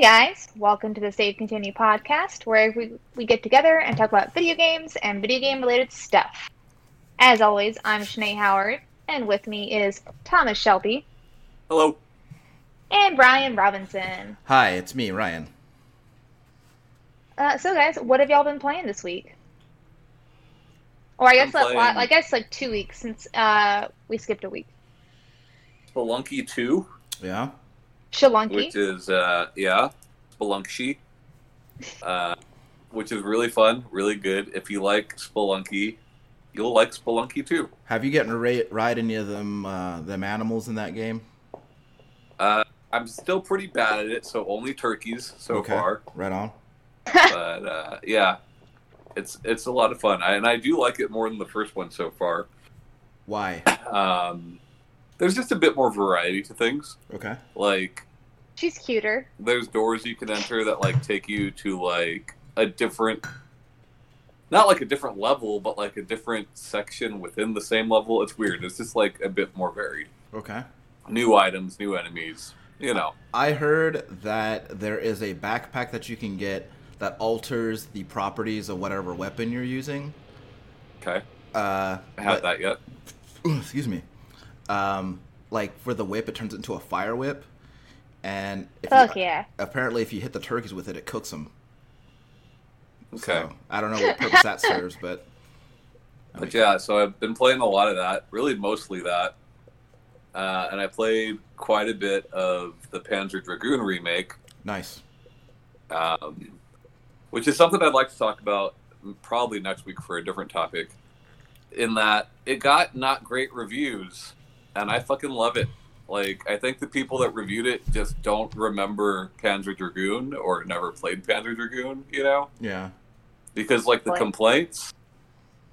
Hey guys, welcome to the Save Continue podcast, where we, we get together and talk about video games and video game related stuff. As always, I'm Shanae Howard, and with me is Thomas Shelby Hello. and Brian Robinson. Hi, it's me, Ryan. Uh, so, guys, what have y'all been playing this week? Or I guess I'm like, playing- I guess like two weeks since uh, we skipped a week. Spelunky 2, Yeah. Shalunky. which is, uh, yeah, Spelunky, uh, which is really fun, really good. If you like Spelunky, you'll like Spelunky too. Have you gotten to ra- ride any of them uh, them animals in that game? Uh, I'm still pretty bad at it, so only turkeys so Okay. far. Right on. But uh, yeah, it's it's a lot of fun, I, and I do like it more than the first one so far. Why? Um, there's just a bit more variety to things. Okay. Like She's cuter. there's doors you can enter that like take you to like a different not like a different level but like a different section within the same level it's weird it's just like a bit more varied Okay. new items new enemies you know I heard that there is a backpack that you can get that alters the properties of whatever weapon you're using. okay Uh, i haven't but- that yet excuse me. Um, like for the whip, it turns into a fire whip, and if Fuck you, yeah. apparently if you hit the turkeys with it, it cooks them. okay So, I don't know what purpose that serves, but I but mean, yeah so i've been playing a lot of that really mostly that uh, and i played quite a bit of the panzer dragoon remake nice. um, which is something I'd like to talk about probably next week for a different topic. In that it got not great reviews, and I fucking love it. Like I think the people that reviewed it just don't remember Panzer Dragoon or never played Panzer Dragoon, you know, Yeah. because like the complaints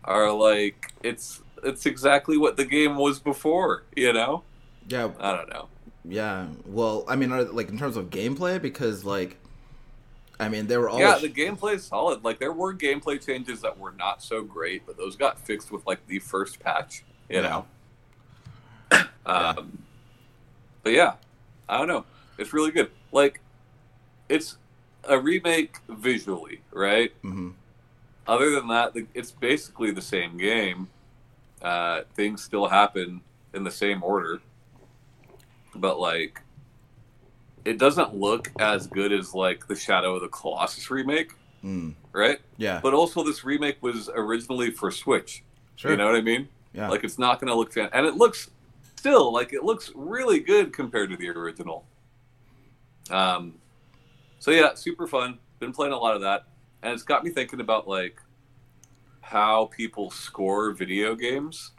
are like it's it's exactly what the game was before, you know. Yeah. I don't know. Yeah. Well, I mean, are, like in terms of gameplay, because like, I mean, they were all Yeah, the gameplay is solid. Like there were gameplay changes that were not so great, but those got fixed with like the first patch. You Yeah. know. Um, but yeah, I don't know. It's really good. Like, it's a remake visually, right? hmm Other than that, it's basically the same game. Uh, things still happen in the same order, but like, it doesn't look as good as like the Shadow of the Colossus remake, Mm. right? Yeah. But also, this remake was originally for Switch. Sure. You know what I mean? yeah. Like, it's not going to look fan, and it looks still like it looks really good compared to the original. Um, so yeah, super fun. Been playing a lot of that, and it's got me thinking about like how people score video games,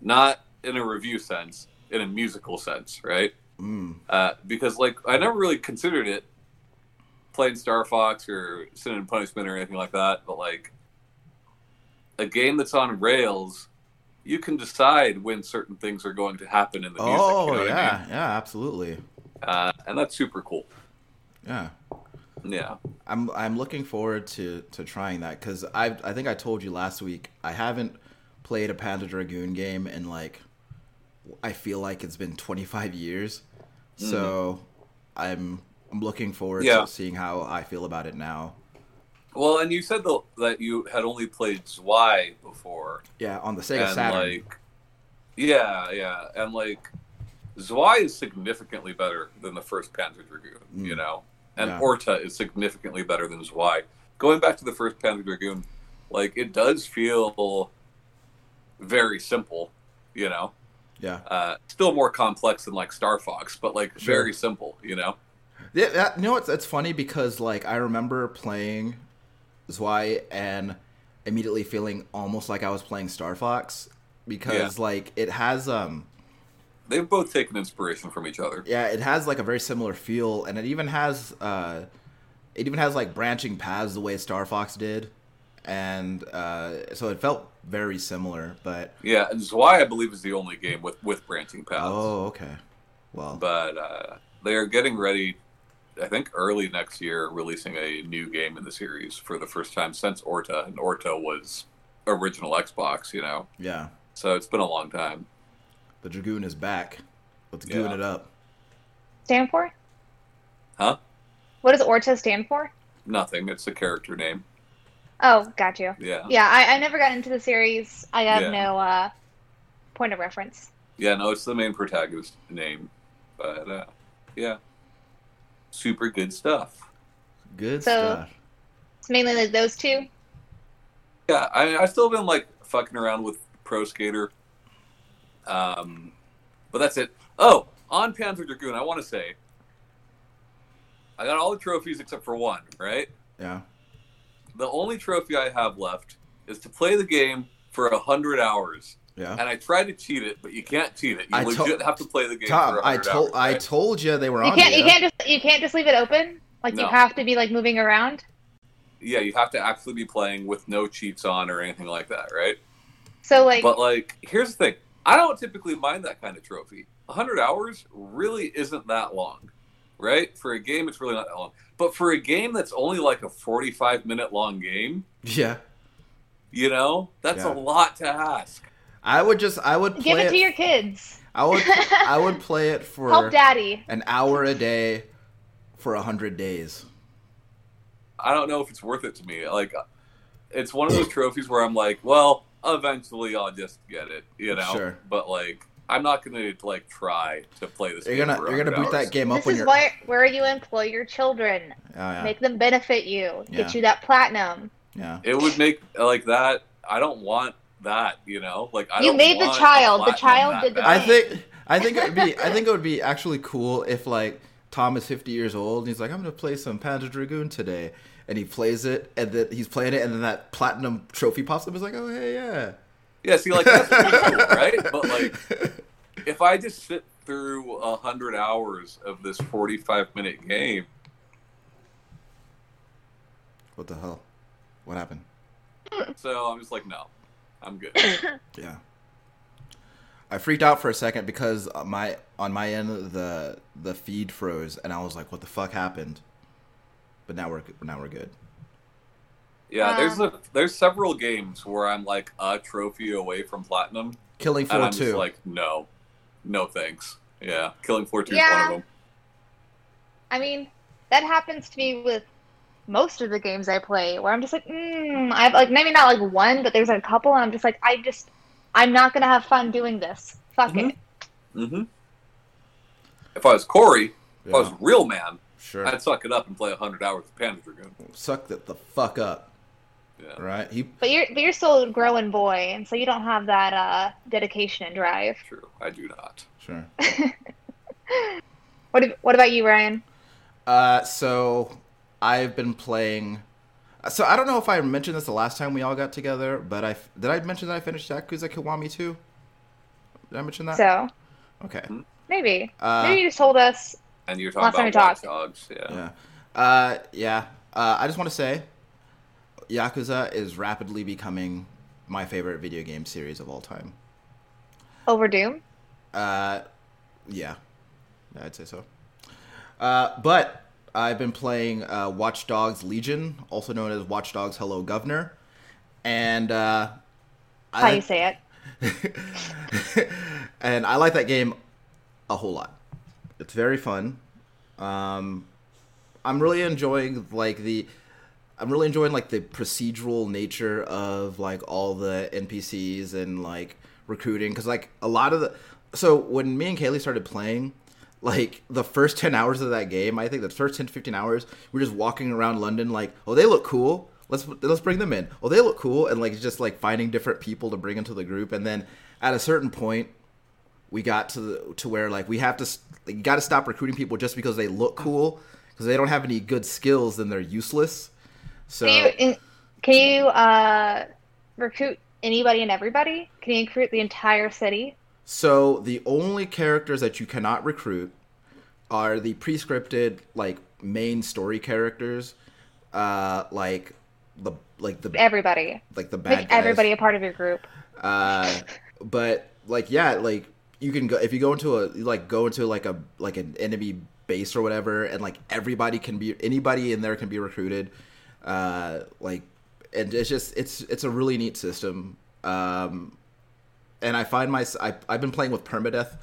not in a review sense, in a musical sense, right? mm. uh, because like I never really considered it playing Star Fox or Sin and Punishment or anything like that, but like a game that's on rails, you can decide when certain things are going to happen in the music. Oh you know what I yeah, mean? yeah, absolutely. uh, and that's super cool. Yeah. Yeah, I'm I'm looking forward to to trying that because I I think I told you last week I haven't played a Panzer Dragoon game in like I feel like it's been 25 years, so I'm I'm looking forward Yeah. to seeing how I feel about it now. Well, and you said though that you had only played Zwei before, Yeah, on the Sega and Saturn. like, yeah, yeah, and like Zwei is significantly better than the first Panzer Dragoon, you Mm. know, and Yeah. Orta is significantly better than Zwei. Going back to the first Panzer Dragoon, like it does feel very simple, you know, yeah, uh, still more complex than like Star Fox, but like Sure. very simple, you know. yeah. That, you know what's that's funny because like I remember playing Zwei and immediately feeling almost like I was playing Star Fox because like it has um They've both taken inspiration from each other. yeah it has like a very similar feel and it even has uh it even has like branching paths the way star fox did and uh so it felt very similar but Yeah, and Zwei I believe is the only game with with branching paths. oh okay well but uh, they are getting ready. I think early next year, releasing a new game in the series for the first time since Orta, and Orta was original Xbox, you know. yeah So it's been a long time. the dragoon is back let's Yeah. goon it up Stand for? Huh? What does Orta stand for? Nothing. It's a character name. Oh, got you. Yeah. Yeah, I, I never got into the series. I have Yeah. no uh, point of reference. Yeah, no, it's the main protagonist name. But uh, yeah, super good stuff. Good So- stuff. It's mainly like those two. Yeah, I mean, I still been like fucking around with Pro Skater. Um, but that's it. Oh, on Panzer Dragoon, I want to say, I got all the trophies except for one. Right, Yeah. the only trophy I have left is to play the game for a hundred hours. Yeah. And I tried to cheat it, but you can't cheat it. You I to- legit have to play the game Tom, for a I told hours. I right? told you they were You on can't. You can't just. You can't just leave it open. Like No. you have to be like moving around. yeah, you have to actually be playing with no cheats on or anything like that, right? So like, But like, here's the thing: I don't typically mind that kind of trophy. 100 hours really isn't that long, right? For a game, it's really not that long. But for a game that's only like a 45 minute long game, Yeah. you know, that's Yeah. a lot to ask. I would just I would play give it to your kids. I would I would play it for Help daddy. an hour a day for a hundred days. I don't know if it's worth it to me. Like, it's one of those trophies where I'm like, well, eventually I'll just get it, you know. Sure. But like, I'm not gonna like try to play this. You're game gonna you're gonna 100 boot hours. that game up This when is you're where where you employ your children. oh, yeah, Make them benefit you. Yeah. Get you that platinum. yeah. it would make like that. I don't want that, you know. Like I You don't made the child. The child did the bad. I think I think it would be I think it would be actually cool if like Tom is 50 years old and he's like I'm gonna play some Panzer Dragoon today and he plays it and then he's playing it and then that platinum trophy pops up he's like oh hey yeah Yeah, see, like that's cool, right? But like, if I just sit through a hundred hours of this forty-five minute game, what the hell what happened so I'm just like, no, I'm good. yeah I freaked out for a second because my on my end the the feed froze and I was like what the fuck happened but now we're now we're good Yeah, there's Um, a there's several games where I'm like a trophy away from platinum, Killing and Floor I'm just 2 like, no, no thanks. Yeah, Killing Floor Two is Yeah. one of them. I mean, that happens to me with most of the games I play, where I'm just like, mm, I have like maybe not like one, but there's a couple, and I'm just like, I just, I'm not gonna have fun doing this. Fuck Mhm. it. hmm If I was Corey, if I was Yeah, real man, sure I'd suck it up and play hundred hours of Panzer Dragoon. suck that the fuck up Yeah. right he But you're, but you're still a growing boy, and so you don't have that uh, dedication and drive. True, I do not. sure What, what about you, Ryan? Uh, so I've been playing. So I don't know if I mentioned this the last time we all got together, but I did. I mention that I finished Yakuza Kiwami too. Did I mention that? So okay. maybe, Uh, maybe you just told us. And you're talking Last time about Watch. Dogs, yeah. Yeah. Uh, yeah. Uh, I just want to say, Yakuza is rapidly becoming my favorite video game series of all time. Over Doom. Uh, yeah, I'd say so. Uh, but I've been playing uh, Watch Dogs Legion, also known as Watch Dogs Hello Governor, and uh, How I you say it? and I like that game a whole lot. It's very fun. Um, I'm really enjoying like the. I'm really enjoying like the procedural nature of like all the NPCs and like recruiting because like a lot of the. So when me and Kaylee started playing, like the first 10 hours of that game, I think the first 10 to 15 hours, we're just walking around London like, oh, they look cool. Let's let's bring them in. Oh, they look cool, and like just like finding different people to bring into the group, and then at a certain point, we got to the, to where like we have to like, got to stop recruiting people just because they look cool because they don't have any good skills, then they're useless. So Can you, can you uh, recruit anybody and everybody? Can you recruit the entire city? So the only characters that you cannot recruit are the pre-scripted like main story characters, uh, like the like the Everybody. like the bad Make guys. everybody a part of your group. Uh, but like yeah, like you can go if you go into a like go into like a like an enemy base or whatever, and like everybody can be anybody in there can be recruited. Uh, like and it's just it's it's a really neat system. Um, and I find my I, I've been playing with permadeath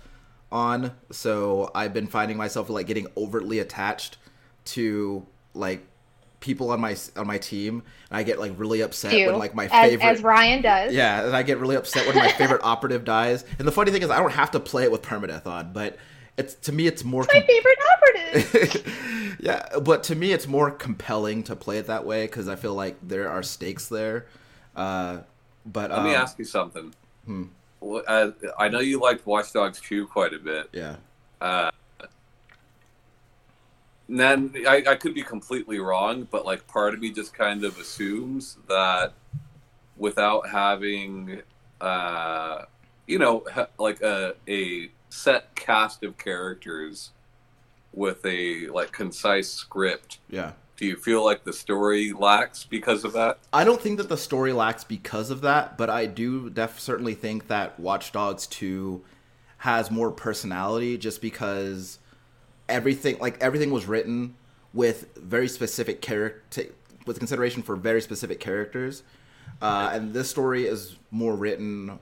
on, so I've been finding myself like getting overtly attached to like people on my on my team, and I get like really upset Do when like my as, favorite. as Ryan does. Yeah, and I get really upset when my favorite operative dies. And the funny thing is, I don't have to play it with permadeath on, but it's to me, it's more. My com- favorite operative. yeah, but to me, it's more compelling to play it that way because I feel like there are stakes there. Uh, but Let me um, ask you something. hmm. Uh, I know you liked Watch Dogs 2 quite a bit. Yeah, Uh, then I, I could be completely wrong, but like part of me just kind of assumes that without having, uh, you know, ha- like a, a set cast of characters with a like concise script, yeah. Do you feel like the story lacks because of that? I don't think that the story lacks because of that, but I do def- certainly think that Watch Dogs 2 has more personality just because everything like everything was written with very specific character with consideration for very specific characters. Uh, and this story is more written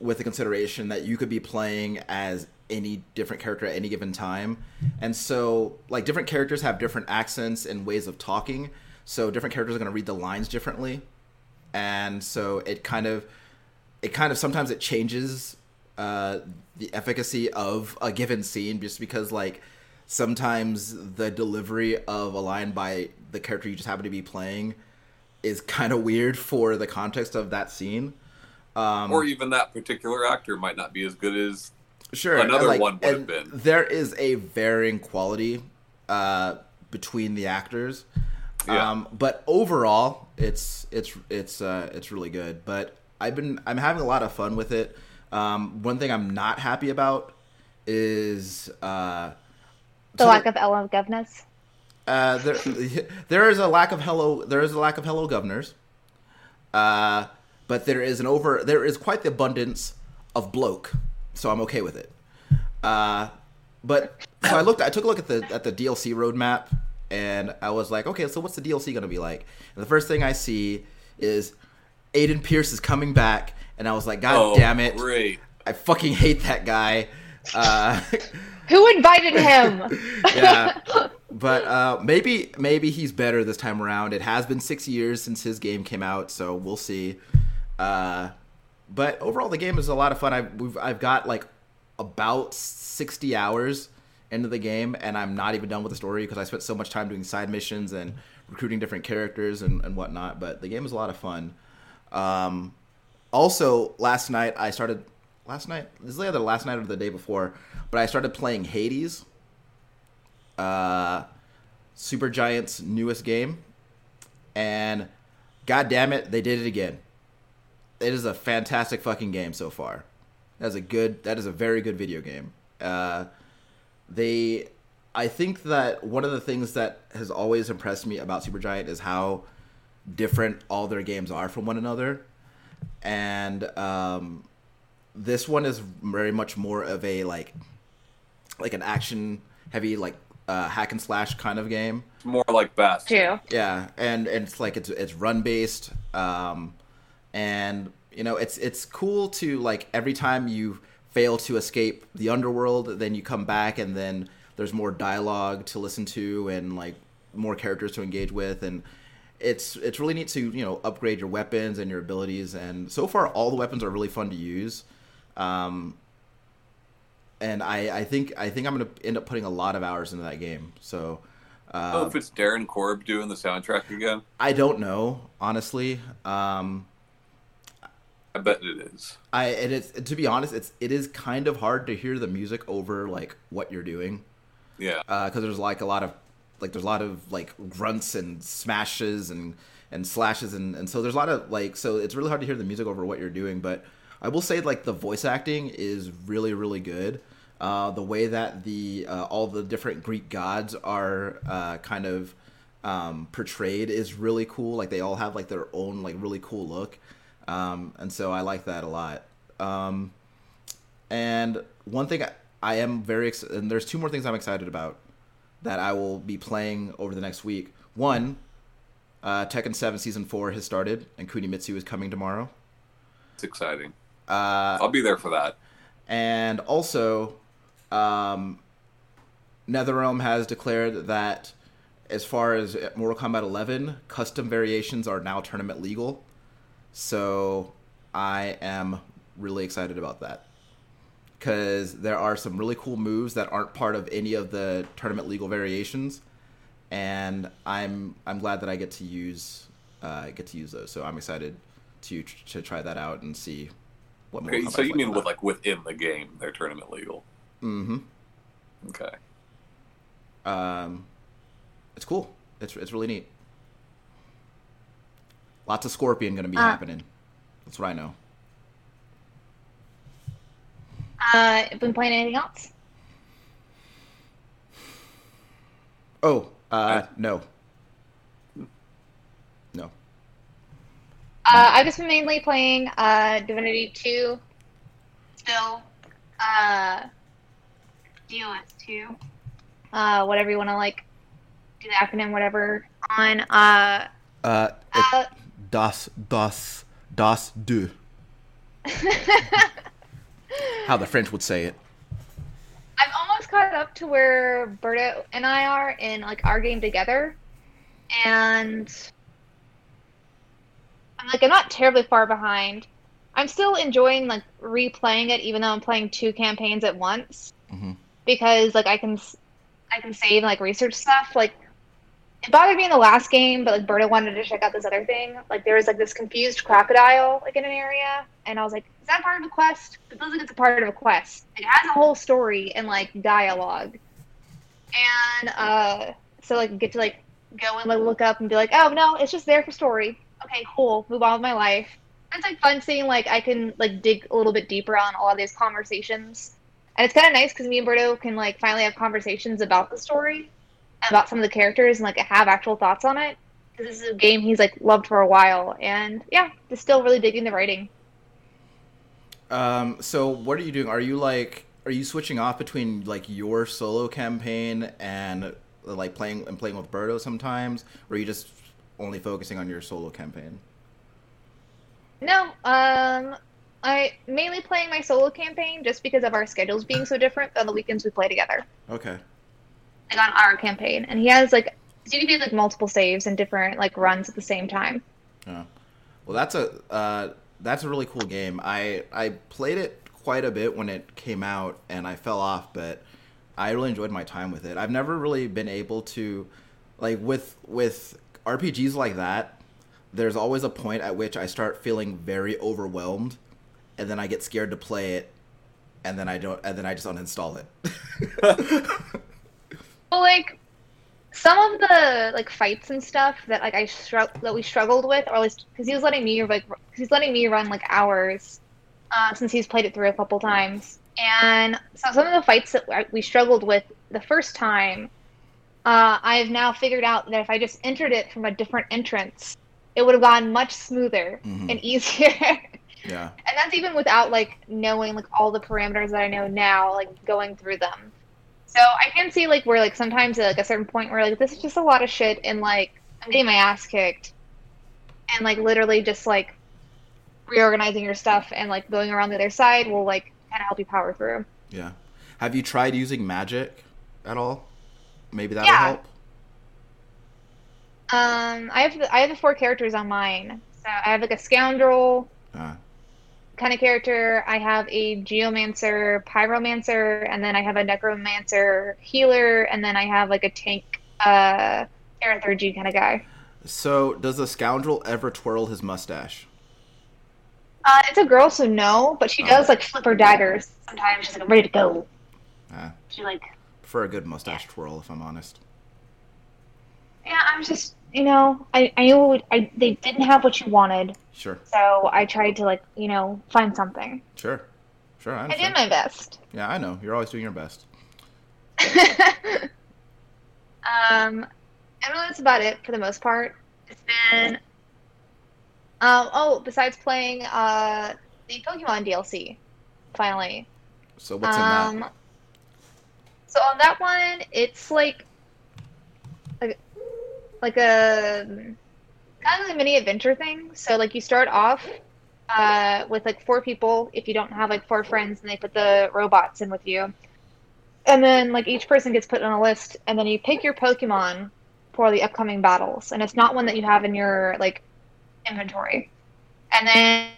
with the consideration that you could be playing as any different character at any given time. And so, like, different characters have different accents and ways of talking. So, different characters are going to read the lines differently. And so, it kind of, it kind of sometimes it changes uh, the efficacy of a given scene just because, like, sometimes the delivery of a line by the character you just happen to be playing is kind of weird for the context of that scene. Um, or even that particular actor might not be as good as sure another like, one would have been. there is a varying quality uh, between the actors Yeah. um, but overall it's it's it's uh, it's really good but i've been i'm having a lot of fun with it um, one thing i'm not happy about is uh, The so lack of Ellen Governess. uh, there, there is a lack of hello. There is a lack of hello governors. Uh, but there is an over. There is quite the abundance of bloke, so I'm okay with it. Uh, but so I looked. I took a look at the at the DLC roadmap, and I was like, okay, so what's the DLC going to be like? And the first thing I see is Aiden Pearce is coming back, and I was like, God oh, damn it! Great. I fucking hate that guy. Uh, Who invited him? yeah but uh, maybe maybe he's better this time around it has been six years since his game came out so we'll see uh, but overall the game is a lot of fun i've, I've got like about 60 hours into the game and i'm not even done with the story because i spent so much time doing side missions and recruiting different characters and, and whatnot but the game is a lot of fun um, also last night i started last night this is either last night or the day before but i started playing hades uh, Supergiant's newest game, and god damn it, they did it again. It is a fantastic fucking game so far. That's a good. That is a very good video game. Uh, they, I think that one of the things that has always impressed me about Supergiant is how different all their games are from one another, and um, this one is very much more of a like, like an action heavy like uh, hack and slash kind of game. More like best. Too. Yeah, and, and it's like it's it's run based, um, and you know it's it's cool to like every time you fail to escape the underworld, then you come back and then there's more dialogue to listen to and like more characters to engage with and it's it's really neat to you know upgrade your weapons and your abilities and so far all the weapons are really fun to use um, and I, I think I think I'm gonna end up putting a lot of hours into that game. So don't uh, if it's Darren Korb doing the soundtrack again. I don't know honestly. Um, I bet it is. I it is to be honest, it's it is kind of hard to hear the music over like what you're doing Yeah. because there's like a lot of like there's a lot of like grunts and smashes and and slashes and and so there's a lot of like so it's really hard to hear the music over what you're doing. But I will say like the voice acting is really really good. Uh, the way that the uh, all the different Greek gods are uh, kind of um, portrayed is really cool. Like they all have like their own like really cool look, um, and so I like that a lot. Um, and one thing I, I am very ex- and there's two more things I'm excited about that I will be playing over the next week. One, uh, Tekken 7 Season 4 has started, and Kunimitsu is coming tomorrow. It's exciting. Uh, I'll be there for that. and also, um, NetherRealm has declared that as far as Mortal Kombat 11, custom variations are now tournament legal. So I am really excited about that because there are some really cool moves that aren't part of any of the tournament legal variations, and I'm I'm glad that I get to use uh, get to use those. So I'm excited to to try that out and see what. Okay, so you mean with like within the game, they're tournament legal? Mm-hmm. Okay. Um, it's cool. It's it's really neat. Lots of Scorpion going to be uh, happening. That's what I know. Uh, been playing anything else? Oh, uh, no. No. Uh, I've just been mainly playing uh, Divinity 2 still. Uh, DOS 2. Uh, whatever you want to like do the acronym, whatever. On uh, uh, uh Das Das Das Du. How the French would say it. I'm almost caught up to where Berto and I are in like our game together, and I'm like I'm not terribly far behind. I'm still enjoying like replaying it, even though I'm playing two campaigns at once, mm-hmm. because like I can I can save like research stuff. Like it bothered me in the last game, but like Berto wanted to check out this other thing. Like there was like this confused crocodile like in an area, and I was like, is that part of a quest? It feels like it's a part of a quest. It has a whole story and like dialogue, and uh, so like get to like go and like look up and be like, oh no, it's just there for story. Okay, cool. Move on with my life. It's like fun seeing like I can like dig a little bit deeper on all of these conversations, and it's kind of nice because me and Berto can like finally have conversations about the story about some of the characters and like have actual thoughts on it. Because this is a game he's like loved for a while, and yeah, just still really digging the writing. Um, so what are you doing? Are you like are you switching off between like your solo campaign and like playing and playing with Berto sometimes, or are you just only focusing on your solo campaign? No, um, I mainly playing my solo campaign just because of our schedules being so different on the weekends we play together. Okay like on our campaign, and he has like so you can do like multiple saves and different like runs at the same time. Yeah, well, that's a uh, that's a really cool game. I I played it quite a bit when it came out, and I fell off, but I really enjoyed my time with it. I've never really been able to like with with RPGs like that. There's always a point at which I start feeling very overwhelmed, and then I get scared to play it, and then I don't, and then I just uninstall it. Well, like some of the like fights and stuff that like I strugg- that we struggled with, or at least because he was letting me like he's letting me run like hours uh, since he's played it through a couple times, and so some of the fights that we struggled with the first time, uh, I have now figured out that if I just entered it from a different entrance, it would have gone much smoother mm-hmm. and easier. yeah, and that's even without like knowing like all the parameters that I know now, like going through them. So I can see like where like sometimes at like a certain point where like this is just a lot of shit and like I'm getting my ass kicked, and like literally just like reorganizing your stuff and like going around the other side will like kind of help you power through. Yeah. Have you tried using magic at all? Maybe that'll yeah. help. Um, I have the, I have the four characters on mine. So I have like a scoundrel, uh kind of character. I have a geomancer, pyromancer, and then I have a necromancer healer, and then I have like a tank, uh, Aerotheurge kind of guy. So, does the scoundrel ever twirl his mustache? Uh, it's a girl, so no, but she does like flip her daggers sometimes. She's like, I'm ready to go. Uh, she like for a good mustache yeah. twirl, if I'm honest. Yeah, I'm just you know, I I knew I they didn't have what you wanted. Sure. So I tried to like you know find something. Sure, sure. I, I did my best. Yeah, I know. You're always doing your best. um, and know that's about it for the most part. It's been. Um. Oh, besides playing uh the Pokemon DLC, finally. So what's in um, that? So on that one, it's like like like a kind of a mini adventure thing. So like you start off uh, with like four people. If you don't have like four friends, and they put the robots in with you, and then like each person gets put on a list, and then you pick your Pokemon for the upcoming battles, and it's not one that you have in your like inventory. And then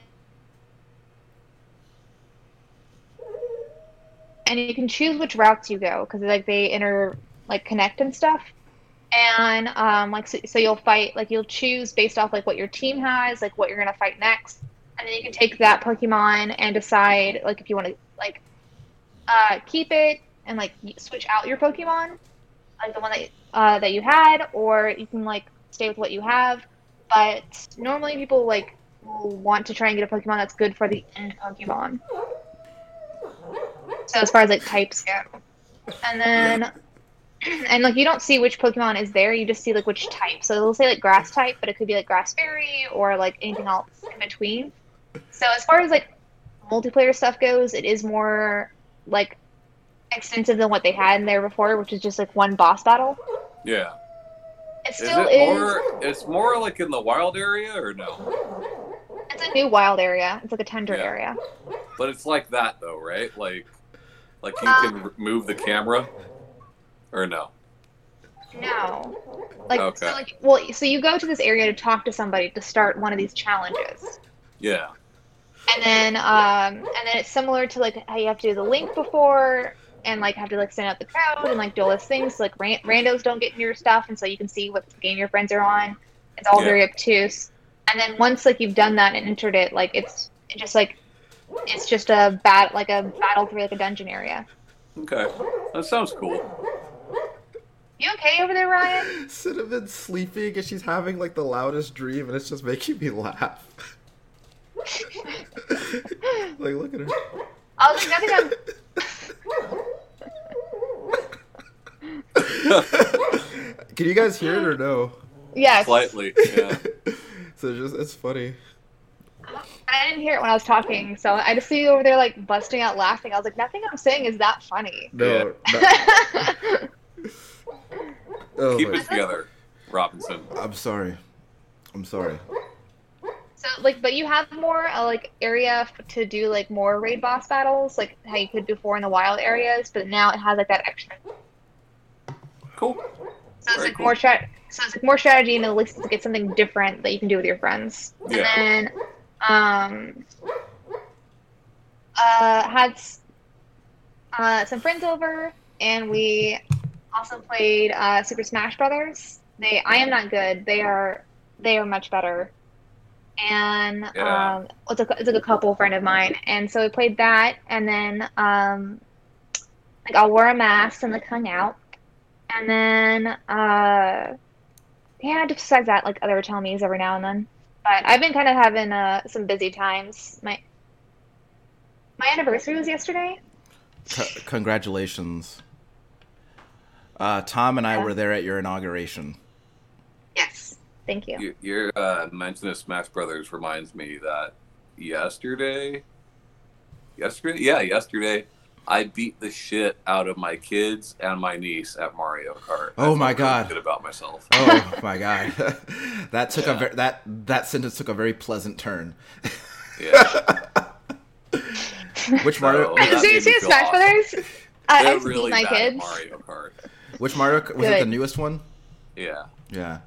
and you can choose which routes you go because like they inter like connect and stuff. And um, like so, so you'll fight like you'll choose based off like what your team has, like what you're gonna fight next, and then you can take that Pokemon and decide like if you want to like uh, keep it and like switch out your Pokemon, like the one that uh, that you had, or you can like stay with what you have. But normally people like want to try and get a Pokemon that's good for the end Pokemon. So as far as like types go, and then and like you don't see which Pokemon is there, you just see like which type. So it'll say like Grass type, but it could be like Grass Fairy or like anything else in between. So as far as like multiplayer stuff goes, it is more like extensive than what they had in there before, which is just like one boss battle. Yeah. It Is still it is. more? It's more like in the wild area, or no? It's a new wild area. It's like a tundra Yeah. area. But it's like that though, right? Like, like you Uh, can move the camera, or no? No. Like Okay. so like well so you go to this area to talk to somebody to start one of these challenges. Yeah. And then um and then it's similar to like how you have to do the link before and like have to like send out the crowd and like do all those things so, like ran- randos don't get in your stuff and so you can see what game your friends are on. It's all Yeah. very obtuse. And then once like you've done that and entered it, like it's it just like it's just a bat like a battle through like a dungeon area. Okay. That sounds cool. You okay over there, Ryan? Cinnamon's sleeping and she's having like the loudest dream and it's just making me laugh. like look at her. I was like, nothing. Can you guys hear it or no? yes. Slightly. Yeah. so just it's funny. I didn't hear it when I was talking, so I just see you over there like busting out laughing. I was like, nothing I'm saying is that funny. No. no- oh Keep my- it together, Robinson. I'm sorry. I'm sorry. so like, but you have more uh, like area to do like more raid boss battles, like how you could before in the wild areas, but now it has like that extra. Cool. So it's Very like cool. more strat. So it's like more strategy, and at least to get something different that you can do with your friends. Yeah. And then, um, uh, had uh, some friends over, and we also played uh, Super Smash Brothers. They, I am not good. They are, they are much better. And Yeah. um, it's a it's like a couple friend of mine, and so we played that, and then um, like I wore a mask and like hung out, and then uh, yeah, just besides that, like other Tomies every now and then. But I've been kind of having uh, some busy times. My my anniversary was yesterday. C- congratulations. Uh, Tom and I Yeah. were there at your inauguration. Yes, thank you. You- Your uh, mention of Smash Brothers reminds me that yesterday, yesterday, yeah, yesterday, I beat the shit out of my kids and my niece at Mario Kart. I Oh felt my really God. Good about myself. Oh my god, that took a ver- that that sentence took a very pleasant turn. Yeah, Which Mario? So- so you me see Smash. Brothers? Uh, I they're beat my bad at kids. Mario Kart. Which Mario? Was it the newest one? Yeah, Yeah.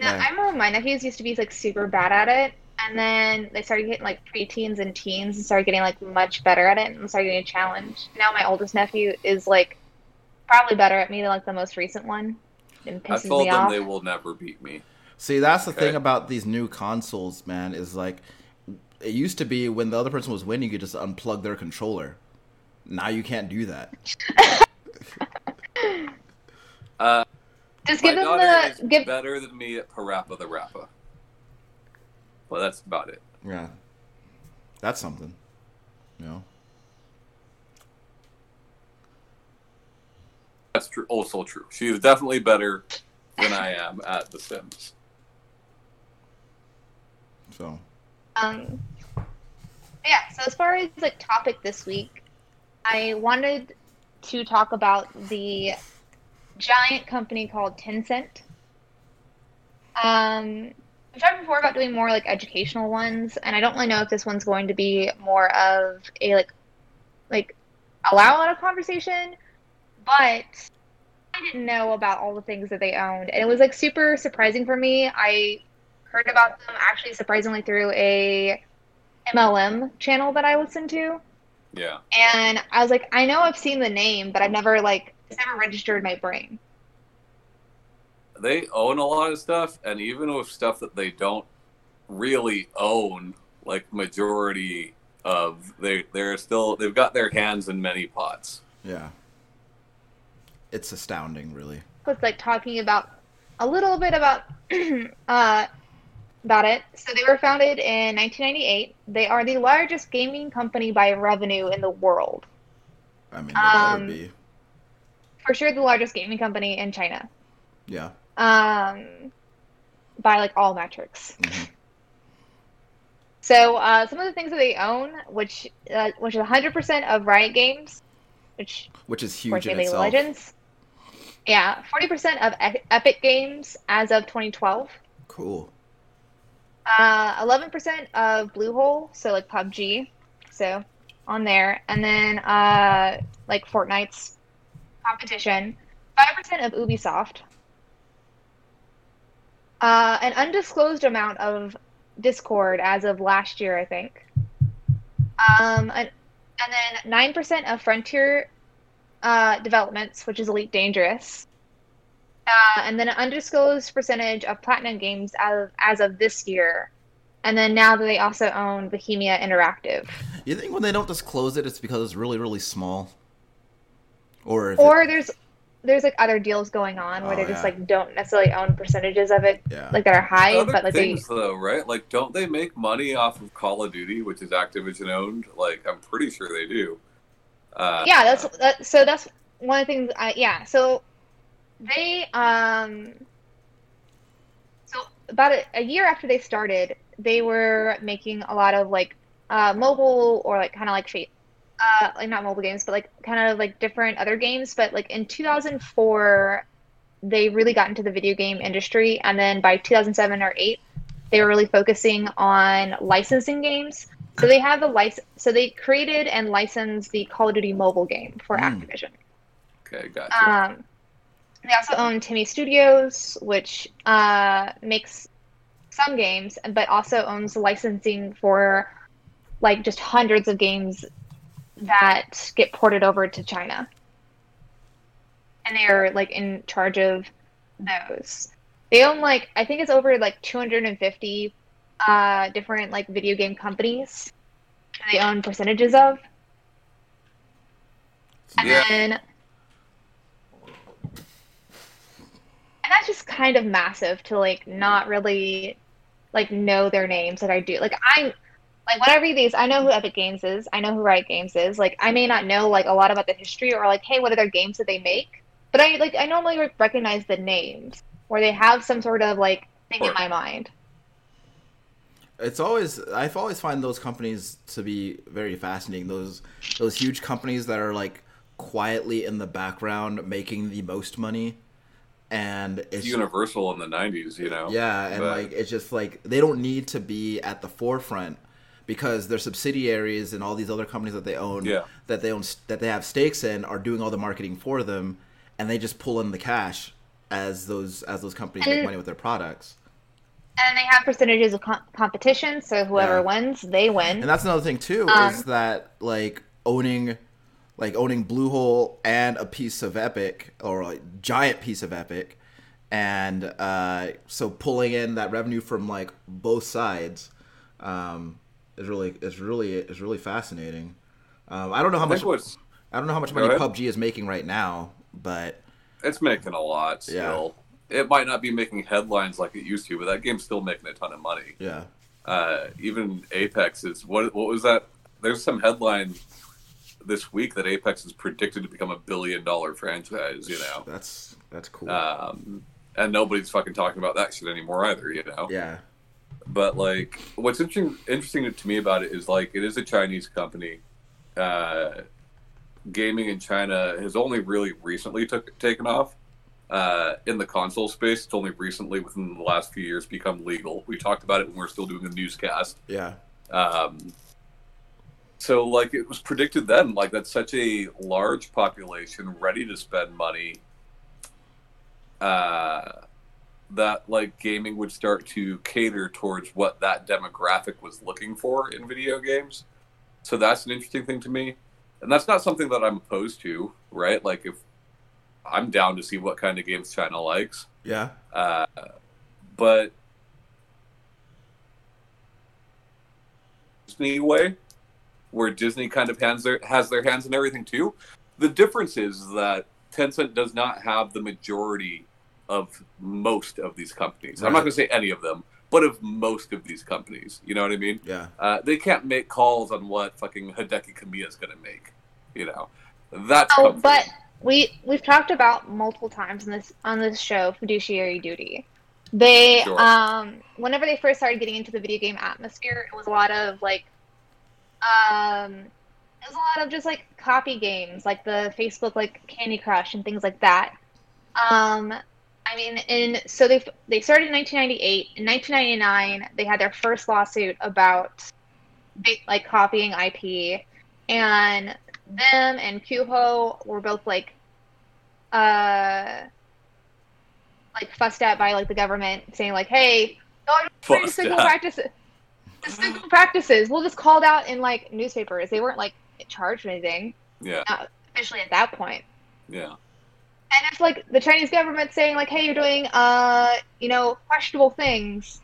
No, Yeah. I remember my nephews used to be like super bad at it, and then they started getting like preteens and teens and started getting like much better at it and started getting a challenge. Now my oldest nephew is like probably better at me than like the most recent one. And I told me them off. they will never beat me. See, that's the Okay. thing about these new consoles, man. Is like it used to be when the other person was winning, you could just unplug their controller. Now you can't do that. Uh, Just my give them daughter is the give. better than me at PaRappa the Rapper. Well, that's about it. Yeah, that's something. You know. That's true. Also true. She is definitely better than I am at The Sims. So Um, yeah. So as far as like topic this week, I wanted to talk about the giant company called Tencent. Um, I've talked before about doing more like educational ones, and I don't really know if this one's going to be more of a like like allow a lot of conversation, but I didn't know about all the things that they owned, and it was like super surprising for me. I heard about them actually surprisingly through a MLM channel that I listened to, Yeah. and I was like, I know I've seen the name, but I've never like it's never registered in my brain. They own a lot of stuff, and even with stuff that they don't really own, like majority of they they're still they've got their hands in many pots. Yeah. It's astounding, really. was like talking about a little bit about uh, about it. So they were founded in 1998. They are the largest gaming company by revenue in the world. I mean, they Um, be. For sure, the largest gaming company in China. Yeah. Um, by like all metrics. Mhm. So uh, some of the things that they own, which uh, which is 100% of Riot Games, which Which is huge in League itself. Legends. Yeah, 40% of Epic Games as of 2012. Cool. Uh, 11% of Bluehole, so like PUBG, so on there, and then uh, like Fortnite's competition. 5% of Ubisoft. Uh, an undisclosed amount of Discord as of last year, I think. Um, and, and then 9% of Frontier uh, Developments, which is Elite Dangerous. Uh, and then an undisclosed percentage of Platinum Games as of, as of this year. And then now that they also own Bohemia Interactive. You think when they don't disclose it, it's because it's really, really small? Or if it- Or there's there's like other deals going on where Oh, they just like don't necessarily own percentages of it yeah. like that are high, Other but like they things though, right? Like, don't they make money off of Call of Duty, which is Activision owned? Like, I'm pretty sure they do. Uh, yeah that's that, so that's one of the things I, yeah so they um so about a, a year after they started they were making a lot of like uh mobile or like kind of like fa- uh like not mobile games but like kind of like different other games but like in 2004 they really got into the video game industry and then by 2007 or 8 they were really focusing on licensing games so they have the license so they created and licensed the call of duty mobile game for Mm. activision Okay, gotcha. um, they also own TiMi Studios, which uh, makes some games, but also owns licensing for like just hundreds of games that get ported over to China. And they're like in charge of those. They own like I think it's over like 250 uh, different like video game companies. They own percentages of. And Yeah. then and that's just kind of massive to like not really like know their names that I do. Like I like when I read these, I know who Epic Games is, I know who Riot Games is. Like I may not know like a lot about the history or like, hey, what are their games that they make? But I like I normally recognize the names or they have some sort of like thing in my mind. It's always I've always find those companies to be very fascinating. Those those huge companies that are like quietly in the background making the most money, and It's it's Universal in the '90s, you know. yeah, and But- like it's just like they don't need to be at the forefront because their subsidiaries and all these other companies that they own Yeah. that they own that they have stakes in are doing all the marketing for them, and they just pull in the cash as those as those companies make money with their products. And they have percentages of com- competition, so whoever Yeah. wins, they win. And that's another thing too Um, is that like owning like owning Bluehole and a piece of Epic or a giant piece of Epic and uh so pulling in that revenue from like both sides um is really is really is really fascinating. Um I don't know how I much what's I don't know how much money. PUBG is making right now, but it's making a lot still. It might not be making headlines like it used to, but that game's still making a ton of money. yeah. Uh, even Apex is what? What was that? There's some headline this week that Apex is predicted to become a billion dollar franchise. You know, That's that's cool. um, and nobody's fucking talking about that shit anymore either. You know. yeah. But like, what's interesting interesting to me about it is like it is a Chinese company. Uh, gaming in China has only really recently took taken off. Uh, in the console space, it's only recently, within the last few years, become legal. We talked about it when we are still doing the newscast. Yeah. Um, so, like, it was predicted then, like, that's such a large population ready to spend money uh, that like gaming would start to cater towards what that demographic was looking for in video games. So that's an interesting thing to me, and that's not something that I'm opposed to, right? Like if I'm down to see what kind of games China likes, Yeah. uh, but Disney way, where Disney kind of hands their has their hands in everything too. The difference is that Tencent does not have the majority of most of these companies. I'm not going to say any of them, but of most of these companies. You know what I mean? Yeah. Uh, they can't make calls on what fucking Hideki Kamiya is going to make. You know, that's Oh, comforting. but we we've talked about multiple times in this on this show fiduciary duty. They Sure. um whenever they first started getting into the video game atmosphere, it was a lot of like um it was a lot of just like copy games, like the Facebook like Candy Crush and things like that. Um I mean, in so they they started in 1998. In 1999, they had their first lawsuit about like copying IP, and them and Kuho were both like uh like fussed at by like the government saying like hey oh, Fussed practices. We'll just called out in like newspapers. They weren't like charged with anything. Yeah, officially at that point. Yeah, and it's like the Chinese government saying like hey you're doing uh you know questionable things.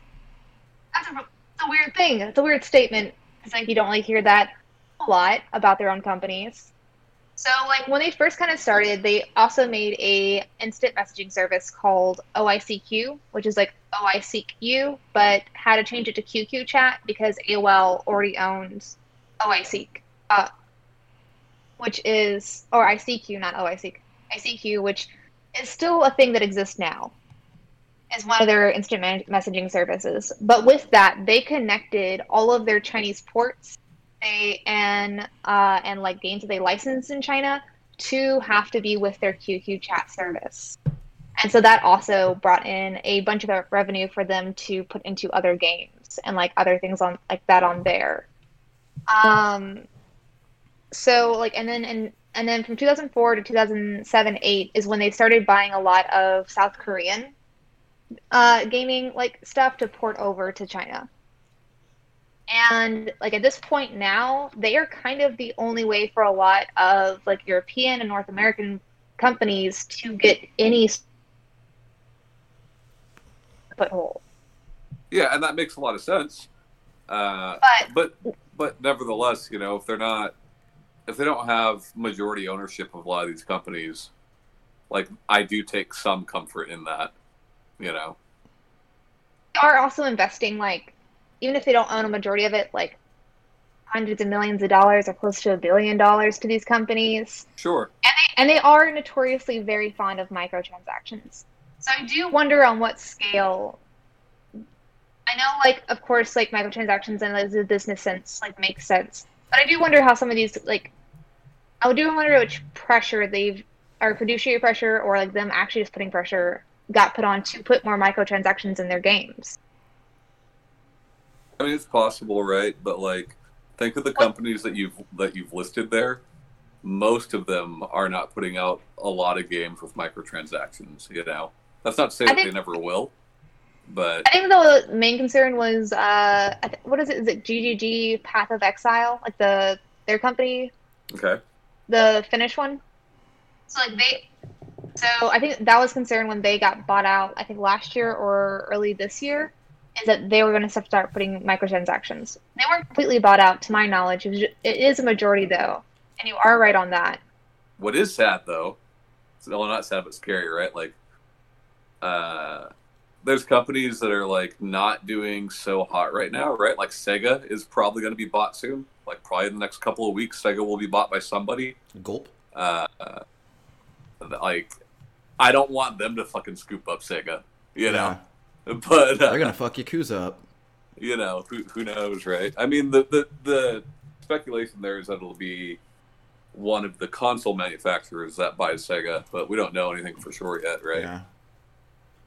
That's a, it's a weird thing. It's a weird statement. It's like you don't really hear that a lot about their own companies so like when they first kind of started they also made a instant messaging service called oicq which is like oiseek but had to change it to qq chat because aol already owns oiseek uh, which is or icq not oiseek icq which is still a thing that exists now as one of their instant man- messaging services. But with that, they connected all of their Chinese ports they and uh, and like games that they license in China to have to be with their QQ chat service. And so that also brought in a bunch of revenue for them to put into other games and like other things on like that on there. Um so like and then and and then from 2004 to 2007 8 is when they started buying a lot of South Korean uh, gaming like stuff to port over to China. And like at this point now, they are kind of the only way for a lot of like European and North American companies to get any foothold. yeah, and that makes a lot of sense. Uh, But but but nevertheless, you know, if they're not, if they don't have majority ownership of a lot of these companies, like I do take some comfort in that. You know, are also investing like even if they don't own a majority of it, like hundreds of millions of dollars or close to a billion dollars to these companies. sure. and they and they are notoriously very fond of microtransactions. So I do wonder on what scale. I know, like, of course, like microtransactions and like, the business sense like makes sense, but I do wonder how some of these like. I do wonder which pressure they've, or fiduciary pressure, or like them actually just putting pressure got put on to put more microtransactions in their games. I mean, it's possible, right? But like, think of the companies that you've that you've listed there. Most of them are not putting out a lot of games with microtransactions. You know, that's not to say I that think- they never will, but I think the main concern was uh, what is it? Is it GGG Path of Exile, like the their company okay, the Finnish one. So like they, so I think that was concerned when they got bought out. I think last year or early this year, is that they were going to start putting microtransactions. They weren't completely bought out, to my knowledge. It, was ju- it is a majority though, and you are right on that. What is sad though, it's well, not sad but scary, right? Like, uh, there's companies that are like not doing so hot right now, right? Like Sega is probably going to be bought soon. Like probably in the next couple of weeks, Sega will be bought by somebody. Gulp. Uh, like, I don't want them to fucking scoop up Sega, you know. But uh, They're gonna fuck Yakuza up. you know, who who knows, right? I mean, the the the speculation there is that it'll be one of the console manufacturers that buys Sega, but we don't know anything for sure yet, right? Yeah.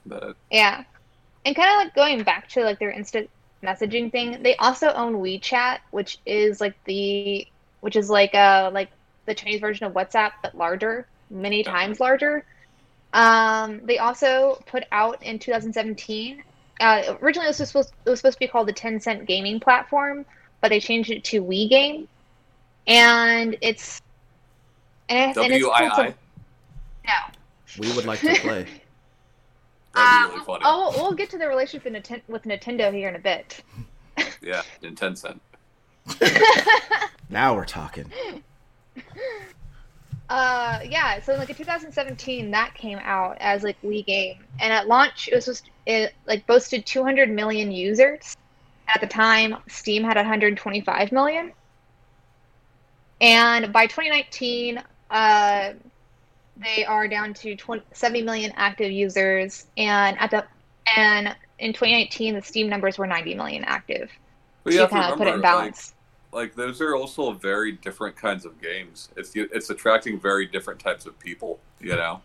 But Yeah, and kind of like going back to like their instant messaging thing. They also own WeChat, which is like the which is like uh like the Chinese version of WhatsApp but larger, many Yeah. times larger. Um, they also put out in 2017. Uh, originally, this was supposed it was supposed to be called the Tencent Gaming Platform, but they changed it to WeGame, and it's and, it's- and it's WII. called no. We would like to play. That'd be Uh, really funny. Oh, we'll get to the relationship with with Nintendo here in a bit. Yeah, in ten cent. now we're talking. Uh, yeah. So like in 2017, that came out as like WeGame, and at launch, it was just it like boasted 200 million users. At the time, Steam had 125 million, and by 2019, uh, they are down to 20, 70 million active users, and at the and in 2019, the Steam numbers were 90 million active. To you have to kind of put it in remember, like, balance. Like those are also very different kinds of games. It's it's attracting very different types of people. You know.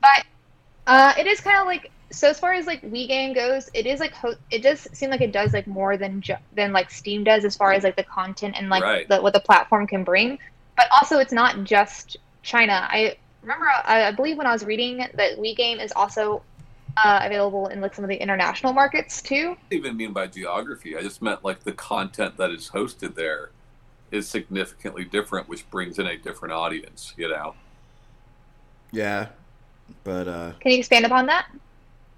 But uh, it is kind of like so as far as like WeGame goes, it is like ho- it does seem like it does like more than ju- than like Steam does as far as like the content and like Right. the, what the platform can bring. But also, it's not just China. I remember I, I believe when I was reading that WeGame is also uh, available in like some of the international markets too. I didn't even mean by geography. I just meant like the content that is hosted there is significantly different, which brings in a different audience. You know. Yeah, but uh, Can you expand upon that?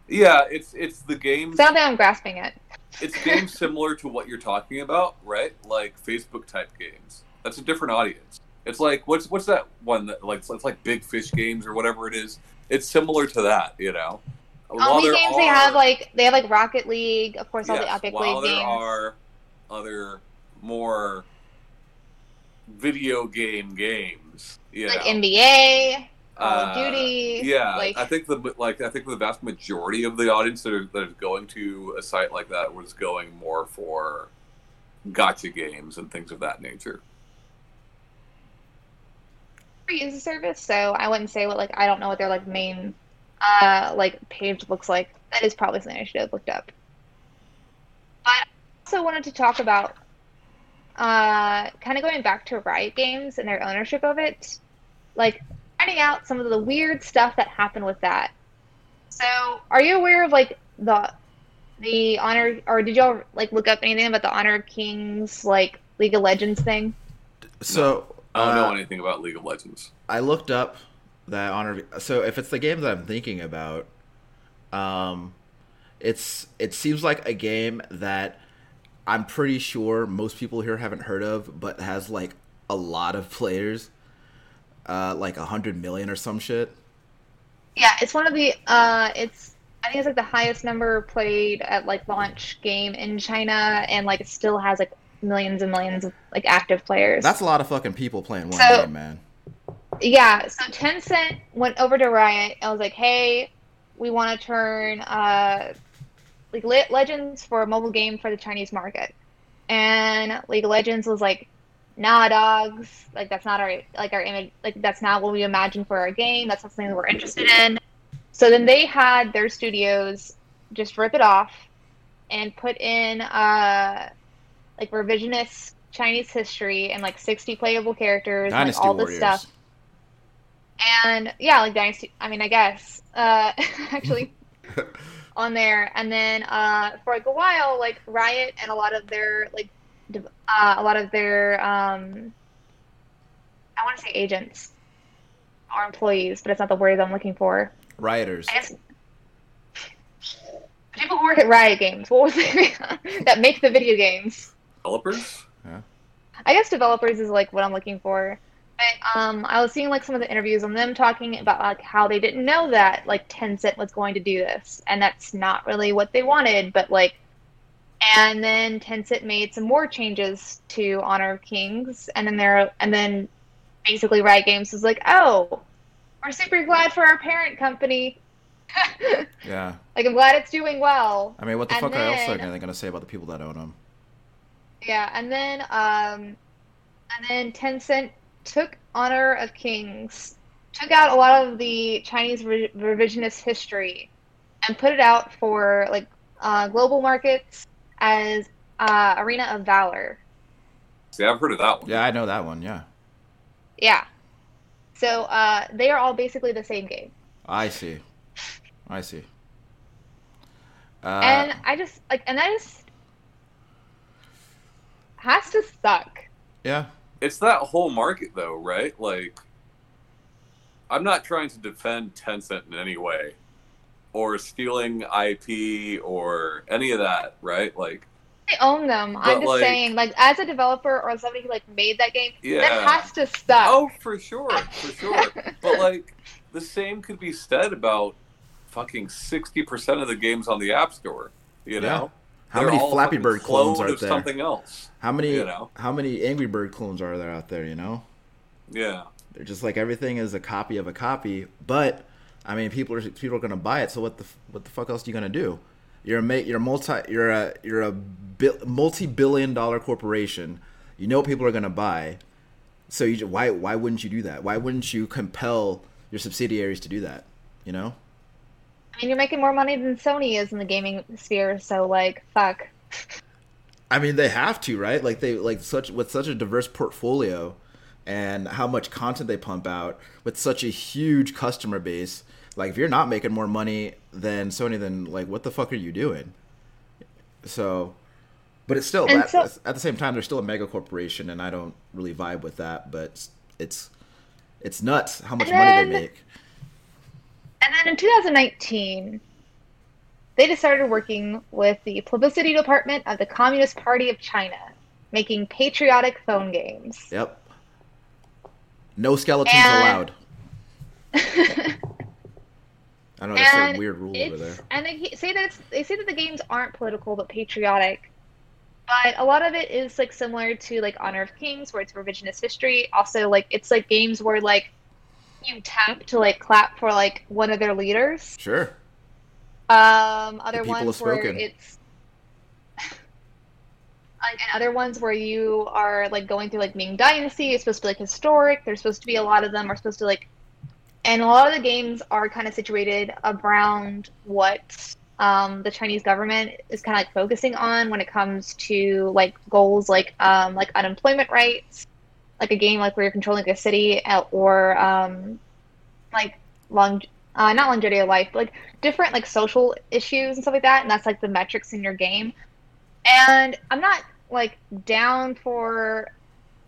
Yeah, it's it's the games. 'Cause I don't I'm grasping it. it's games similar to what you're talking about, right? Like Facebook type games. That's a different audience. It's like what's what's that one that like it's like Big Fish games or whatever it is. It's similar to that, you know. While Wii there games, they have like they have like Rocket League, of course, all the yes, Epic while League there games. are other more video game games, you like know. NBA, Call Uh, of Duty. Yeah, like I think the like I think the vast majority of the audience that, are, that is going to a site like that was going more for gacha games and things of that nature. free user service, so I wouldn't say what like I don't know what their like main uh like page looks like. That is probably something I should have looked up. But I also wanted to talk about uh kind of going back to Riot Games and their ownership of it, like finding out some of the weird stuff that happened with that. So, are you aware of like the the honor or did y'all like look up anything about the Honor of Kings like League of Legends thing? so I don't uh, know anything about League of Legends. I looked up that honor. So if it's the game that I'm thinking about, um, it's it seems like a game that I'm pretty sure most people here haven't heard of, but has like a lot of players, uh, like a hundred million or some shit. Yeah, it's one of the uh it's I think it's like the highest number played at like launch game in China and like it still has like millions and millions of like active players. That's a lot of fucking people playing one So- game, man. Yeah, so Tencent went over to Riot and was like, "Hey, we want to turn uh League Le- Legends for a mobile game for the Chinese market." And League of Legends was like, "Nah, dogs. Like that's not our like our image. Like that's not what we imagine for our game. That's not something that we're interested in." So then they had their studios just rip it off and put in uh like revisionist Chinese history and like 60 playable characters, and, like all Warriors. this stuff. And yeah, like Dynasty. I mean, I guess uh, actually on there. And then uh, for like a while, like Riot and a lot of their like uh, a lot of their um, I want to say agents or employees, but it's not the word I'm looking for. Rioters. I guess people who work at Riot Games. What was it that make the video games? Developers? Yeah. I guess developers is like what I'm looking for. But um, I was seeing like some of the interviews on them talking about like how they didn't know that like Tencent was going to do this, and that's not really what they wanted. But like, and then Tencent made some more changes to Honor of Kings, and then there, and then basically Riot Games was like, oh, we're super glad for our parent company. Yeah. like I'm glad it's doing well. I mean, what the And fuck else are then- they gonna say about the people that own them? Yeah, and then um, and then Tencent took Honor of Kings, took out a lot of the Chinese re- revisionist history, and put it out for like uh, global markets as uh, Arena of Valor. See, I've heard of that one. Yeah, I know that one. Yeah. Yeah. So uh, they are all basically the same game. I see. I see. Uh, and I just like, and that just has to suck. yeah, It's that whole market, though, right? Like, I'm not trying to defend Tencent in any way, or stealing IP or any of that, right? Like, I own them. I'm just like- saying, like, as a developer or somebody who like made that game, Yeah. that has to stop. oh, for sure, for sure. but like, the same could be said about fucking sixty percent of the games on the App Store. You know, How many Flappy Bird clones clone are there? Something else. how many you know. how many Angry Bird clones are there out there? You know, Yeah. they're just like everything is a copy of a copy. But I mean, people are people are gonna buy it. So what the what the fuck else are you gonna do? You're a you're multi you're a you're a multi billion dollar corporation. You know people are gonna buy. So you ju- why why wouldn't you do that? Why wouldn't you compel your subsidiaries to do that? You know. Mean, you're making more money than Sony is in the gaming sphere, so like, fuck. I mean, they have to, right? Like they like such with such a diverse portfolio and how much content they pump out with such a huge customer base. Like if you're not making more money than Sony, then like what the fuck are you doing? So, but it's still at, so- at the same time they're still a mega corporation, and I don't really vibe with that. But it's it's nuts how much money then- they make. And then in 2019, they just started working with the publicity department of the Communist Party of China, making patriotic phone games. Yep. No skeletons And- allowed. I don't know that's a And weird rule over there. and they say that it's, they say that the games aren't political but patriotic. But a lot of it is like similar to like Honor of Kings, where it's revisionist history. Also, like it's like games where like you tap to like clap for like one of their leaders. Sure. Um, other ones where it's like and other ones where you are like going through like Ming Dynasty. It's supposed to be like historic. There's supposed to be a lot of them are supposed to like, and a lot of the games are kind of situated around what um, the Chinese government is kind of like focusing on when it comes to like goals like um, like unemployment rates, like a game like where you're controlling a city, uh, or um, like long uh, not longevity of life, but like different like social issues and stuff like that, and that's like the metrics in your game. And I'm not like down for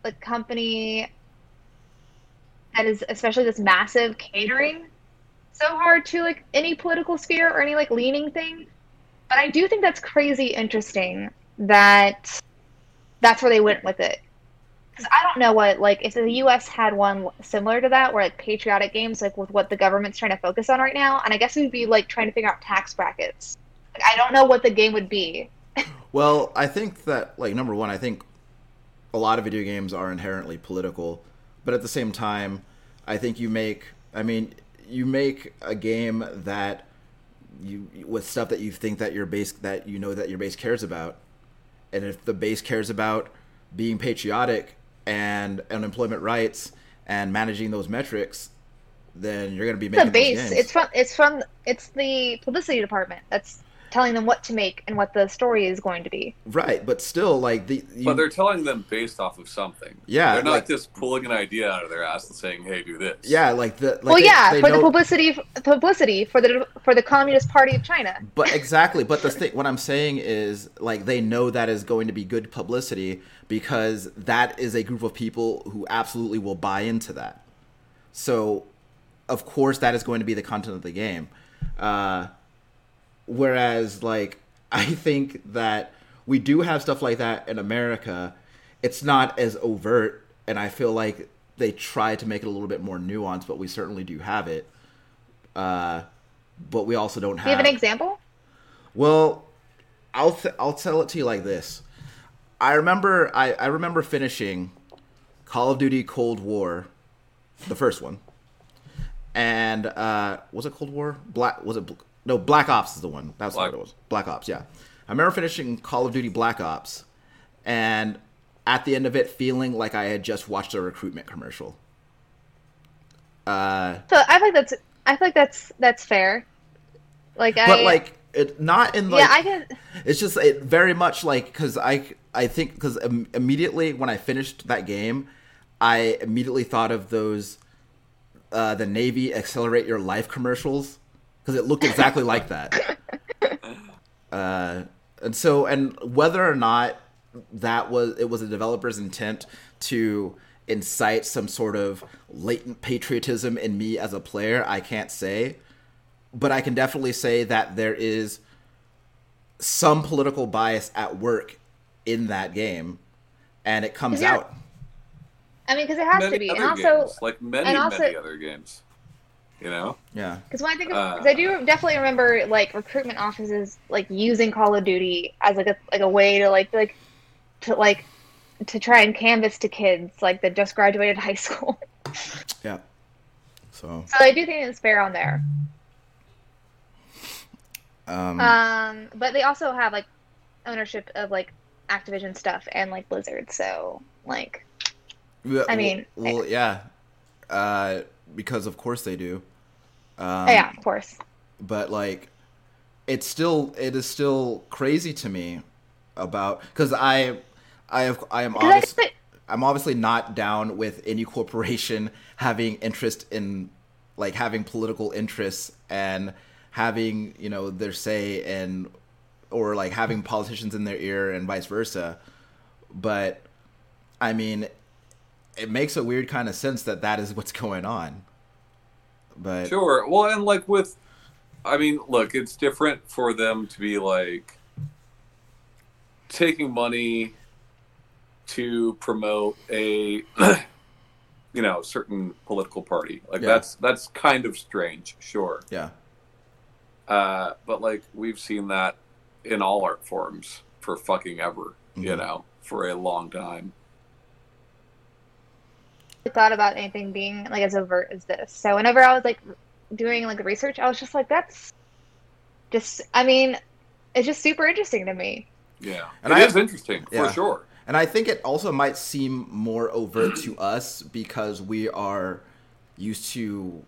the company that is especially this massive catering so hard to like any political sphere or any like leaning thing. But I do think that's crazy interesting that that's where they went with it. Because I don't know what like if the U.S. had one similar to that, where like patriotic games, like with what the government's trying to focus on right now, and I guess it would be like trying to figure out tax brackets. Like, I don't know what the game would be. Well, I think that like number one, I think a lot of video games are inherently political, but at the same time, I think you make I mean, you make a game that you with stuff that you think that your base that you know that your base cares about. And if the base cares about being patriotic and unemployment rights and managing those metrics, then you're going to be the base. It's from it's from it's the publicity department that's telling them what to make and what the story is going to be. right, but still like the you, But they're telling them based off of something. Yeah, They're not like- just pulling an idea out of their ass and saying, "Hey, do this." yeah, like the like well, they- yeah, they for the publicity publicity for the for the Communist Party of China. But exactly, but the thing, what I'm saying is, like, they know that is going to be good publicity because that is a group of people who absolutely will buy into that. So, of course, that is going to be the content of the game. Uh, whereas, like, I think that we do have stuff like that in America. It's not as overt, and I feel like they try to make it a little bit more nuanced, but we certainly do have it. Uh, but we also don't Do you have an example? well, I'll th- I'll tell it to you like this. I remember I, I remember finishing Call of Duty Cold War, the first one, and uh, was it Cold War? Black was it? Bl- No, Black Ops is the one. That's Black- what it was. Black Ops, yeah. I remember finishing Call of Duty Black Ops, and at the end of it, feeling like I had just watched a recruitment commercial. Uh, So I think that's I feel like that's that's fair. Like I but like it not in like yeah I can It's just it very much like because I I think because Im- immediately when I finished that game, I immediately thought of those uh, the Navy accelerate your life commercials because it looked exactly like that. Uh, and so, and whether or not that was it was a developer's intent to incite some sort of latent patriotism in me as a player, I can't say. But I can definitely say that there is some political bias at work in that game, and it comes Yeah. out. I mean, because it has many to be, and also games, like many, and also- many other games. You know, Yeah, because when I think of, Uh, 'cause I do definitely remember like recruitment offices like using Call of Duty as like a like a way to like like to like to try and canvas to kids like that just graduated high school. yeah. So, So I do think it's fair on there. um, Um, but they also have like ownership of like Activision stuff and like Blizzard. So like I mean, well, well, yeah, uh, because of course they do. Um, yeah, of course. but like, it's still it is still crazy to me about because I, I have I am obviously I'm obviously not down with any corporation having interest in like having political interests and having you know their say and or like having politicians in their ear and vice versa. But i mean it makes a weird kind of sense that that is what's going on but sure. Well, and like with, I mean, look, it's different for them to be like taking money to promote a, you know, certain political party. Like Yeah. that's that's kind of strange. Sure. yeah Uh, but like we've seen that in all art forms for fucking ever, you Mhm. know, for a long time. Thought about anything being like as overt as this. So whenever I was like doing like research, I was just like, that's just. I mean, it's just super interesting to me. Yeah, And it I- is interesting Yeah. for sure. And I think it also might seem more overt to us because we are used to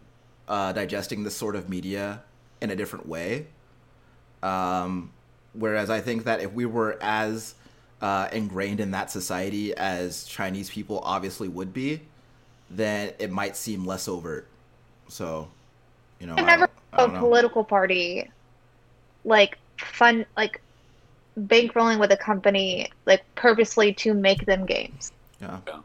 uh, digesting this sort of media in a different way. Um, whereas I think that if we were as uh, ingrained in that society as Chinese people obviously would be, then it might seem less overt. So, you know, I've never don't- I a don't know. political party like fun like bankrolling with a company like purposely to make them games. Yeah. Sure.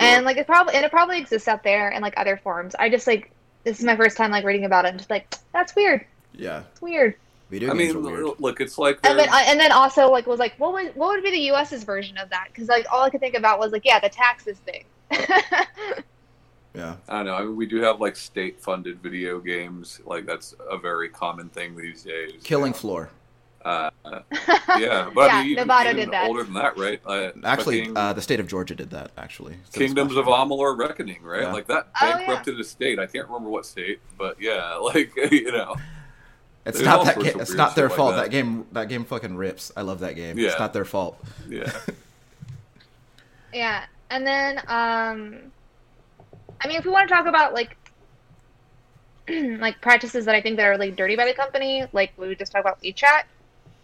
And like it probably and it probably exists out there in like other forms. I just like this is my first time like reading about it and just like that's weird. Yeah. It's weird. Video I games mean, are weird. look, it's like And then I, and then also like was like what would what would be the US's version of that? Because like all I could think about was like yeah the taxes thing. Yeah. I don't know. I mean, we do have like state-funded video games. Like that's a very common thing these days. Killing Floor. Uh, yeah, but I mean, even, Nevada even did that. older than that, right? Uh, Actually, fucking uh, the state of Georgia did that, actually. So Kingdoms of questionable. Amalur Reckoning, right? Yeah. Like that Oh, yeah. bankrupted a state. I can't remember what state, but yeah, like you know, It's not that. Ga- it's not their shit like fault. that. that. game. That game fucking rips. I love that game. Yeah. It's not their fault. yeah, Yeah, and then um, I mean, if we want to talk about like like practices that I think that are like dirty by the company, like we would just talk about WeChat,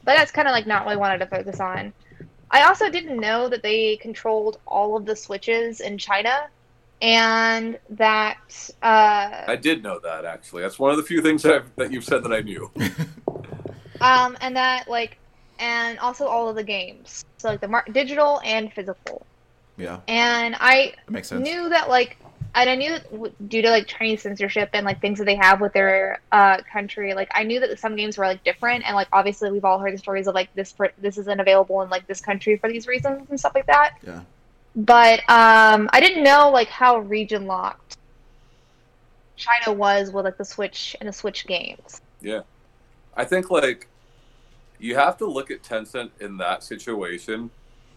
but that's kind of like not what I wanted to focus on. I also didn't know that they controlled all of the switches in China, and that uh, I did know that actually. That's one of the few things that, I've, that you've said that I knew. um, and that like, and also all of the games, so like the mar- digital and physical. Yeah, And I that makes sense. knew that like and I knew that due to like Chinese censorship and like things that they have with their uh, country, like I knew that some games were like different, and like obviously we've all heard the stories of like this per- this isn't available in like this country for these reasons and stuff like that. Yeah. But um, I didn't know like how region locked China was with like the Switch and the Switch games. Yeah, I think like you have to look at Tencent in that situation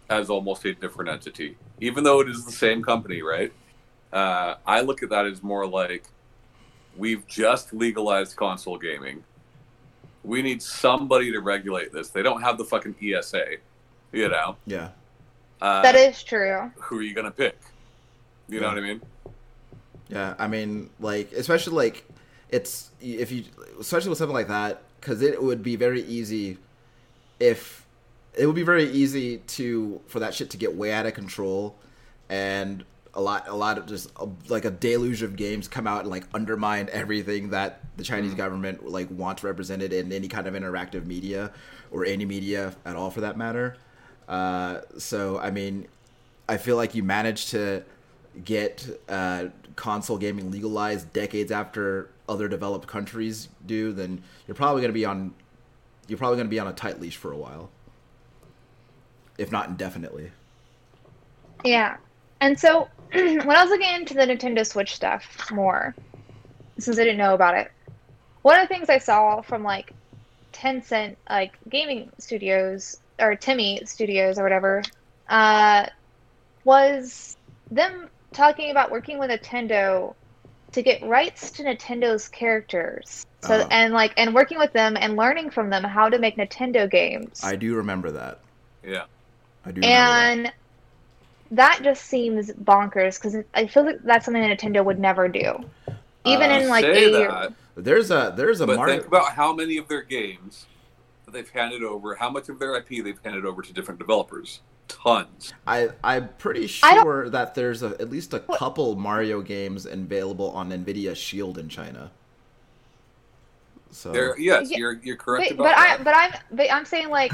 as almost a different entity, even though it is the same company, right? Uh, I look at that as more like we've just legalized console gaming. We need somebody to regulate this. They don't have the fucking ESA, you know. Yeah, Uh, that is true. who are you gonna pick? You know what I mean? yeah. I mean, like, especially like it's if you, especially with something like that, because it would be very easy if it would be very easy to for that shit to get way out of control, and a lot, a lot of just uh, like a deluge of games come out and like undermine everything that the Chinese Mm. government like wants represented in any kind of interactive media or any media at all for that matter. Uh, so I mean, I feel like you managed to get uh, console gaming legalized decades after other developed countries do, then you're probably going to be on you're probably going to be on a tight leash for a while, if not indefinitely. Yeah. And so when I was looking into the Nintendo Switch stuff more, since I didn't know about it, one of the things I saw from like Tencent, like gaming studios or TiMi Studios or whatever, uh, was them talking about working with Nintendo to get rights to Nintendo's characters. So Oh. and like and working with them and learning from them how to make Nintendo games. I do remember that. Yeah. I do. Remember that. and that just seems bonkers because I feel like that's something that Nintendo would never do. Even Uh, in like Say a that, There's a there's a but Mario. think about how many of their games they've handed over, how much of their IP they've handed over to different developers. Tons. I I'm pretty sure that there's a, at least a couple Mario games available on Nvidia Shield in China. So There, yes, Yeah. you're you're correct but, about but I but I'm but I'm saying like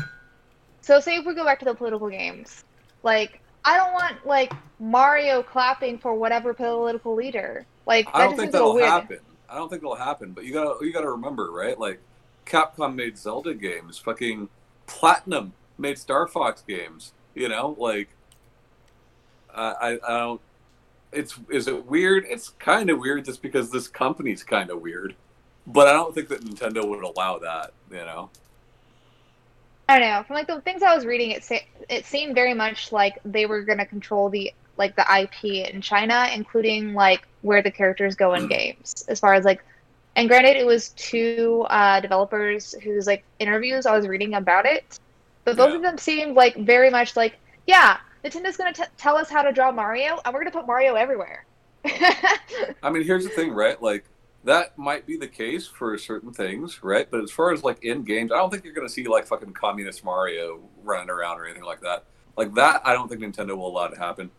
so say if we go back to the political games, like I don't want like Mario clapping for whatever political leader. Like that I don't think that'll happen. I don't think it'll happen. But you gotta you gotta remember, right? Like Capcom made Zelda games. Fucking Platinum made Star Fox games. You know, like I I, I don't. It's is it weird? It's kind of weird just because this company's kind of weird. But I don't think that Nintendo would allow that. You know. I don't know. From like the things I was reading, it se- it seemed very much like they were going to control the like the IP in China, including like where the characters go in games. As far as like, and granted, it was two uh, developers whose like interviews I was reading about it, but both Yeah. of them seemed like very much like, yeah, Nintendo's going to tell us how to draw Mario, and we're going to put Mario everywhere. I mean, here's the thing, right? Like that might be the case for certain things, right? But as far as like in games, I don't think you're going to see like fucking communist Mario running around or anything like that. Like that, I don't think Nintendo will allow to happen.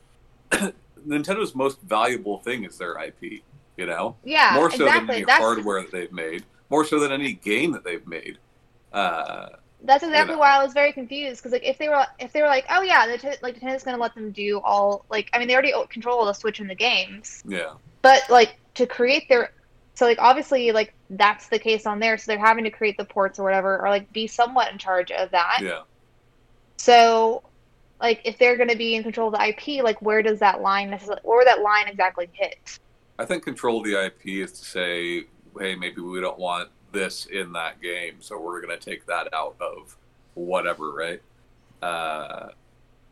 Nintendo's most valuable thing is their IP. You know, yeah, more so exactly. than any That's hardware that they've made, more so than any game that they've made. Uh, That's exactly know. why I was very confused because like if they were if they were like oh yeah the like Nintendo's gonna let them do all like I mean they already control the Switch and the games yeah, but like to create their so like obviously like that's the case on there so they're having to create the ports or whatever or like be somewhat in charge of that yeah. so like if they're gonna be in control of the IP like where does that line necessarily where would that line exactly hit I think control of the IP is to say, hey, maybe we don't want this in that game, so we're going to take that out of whatever, right? Uh,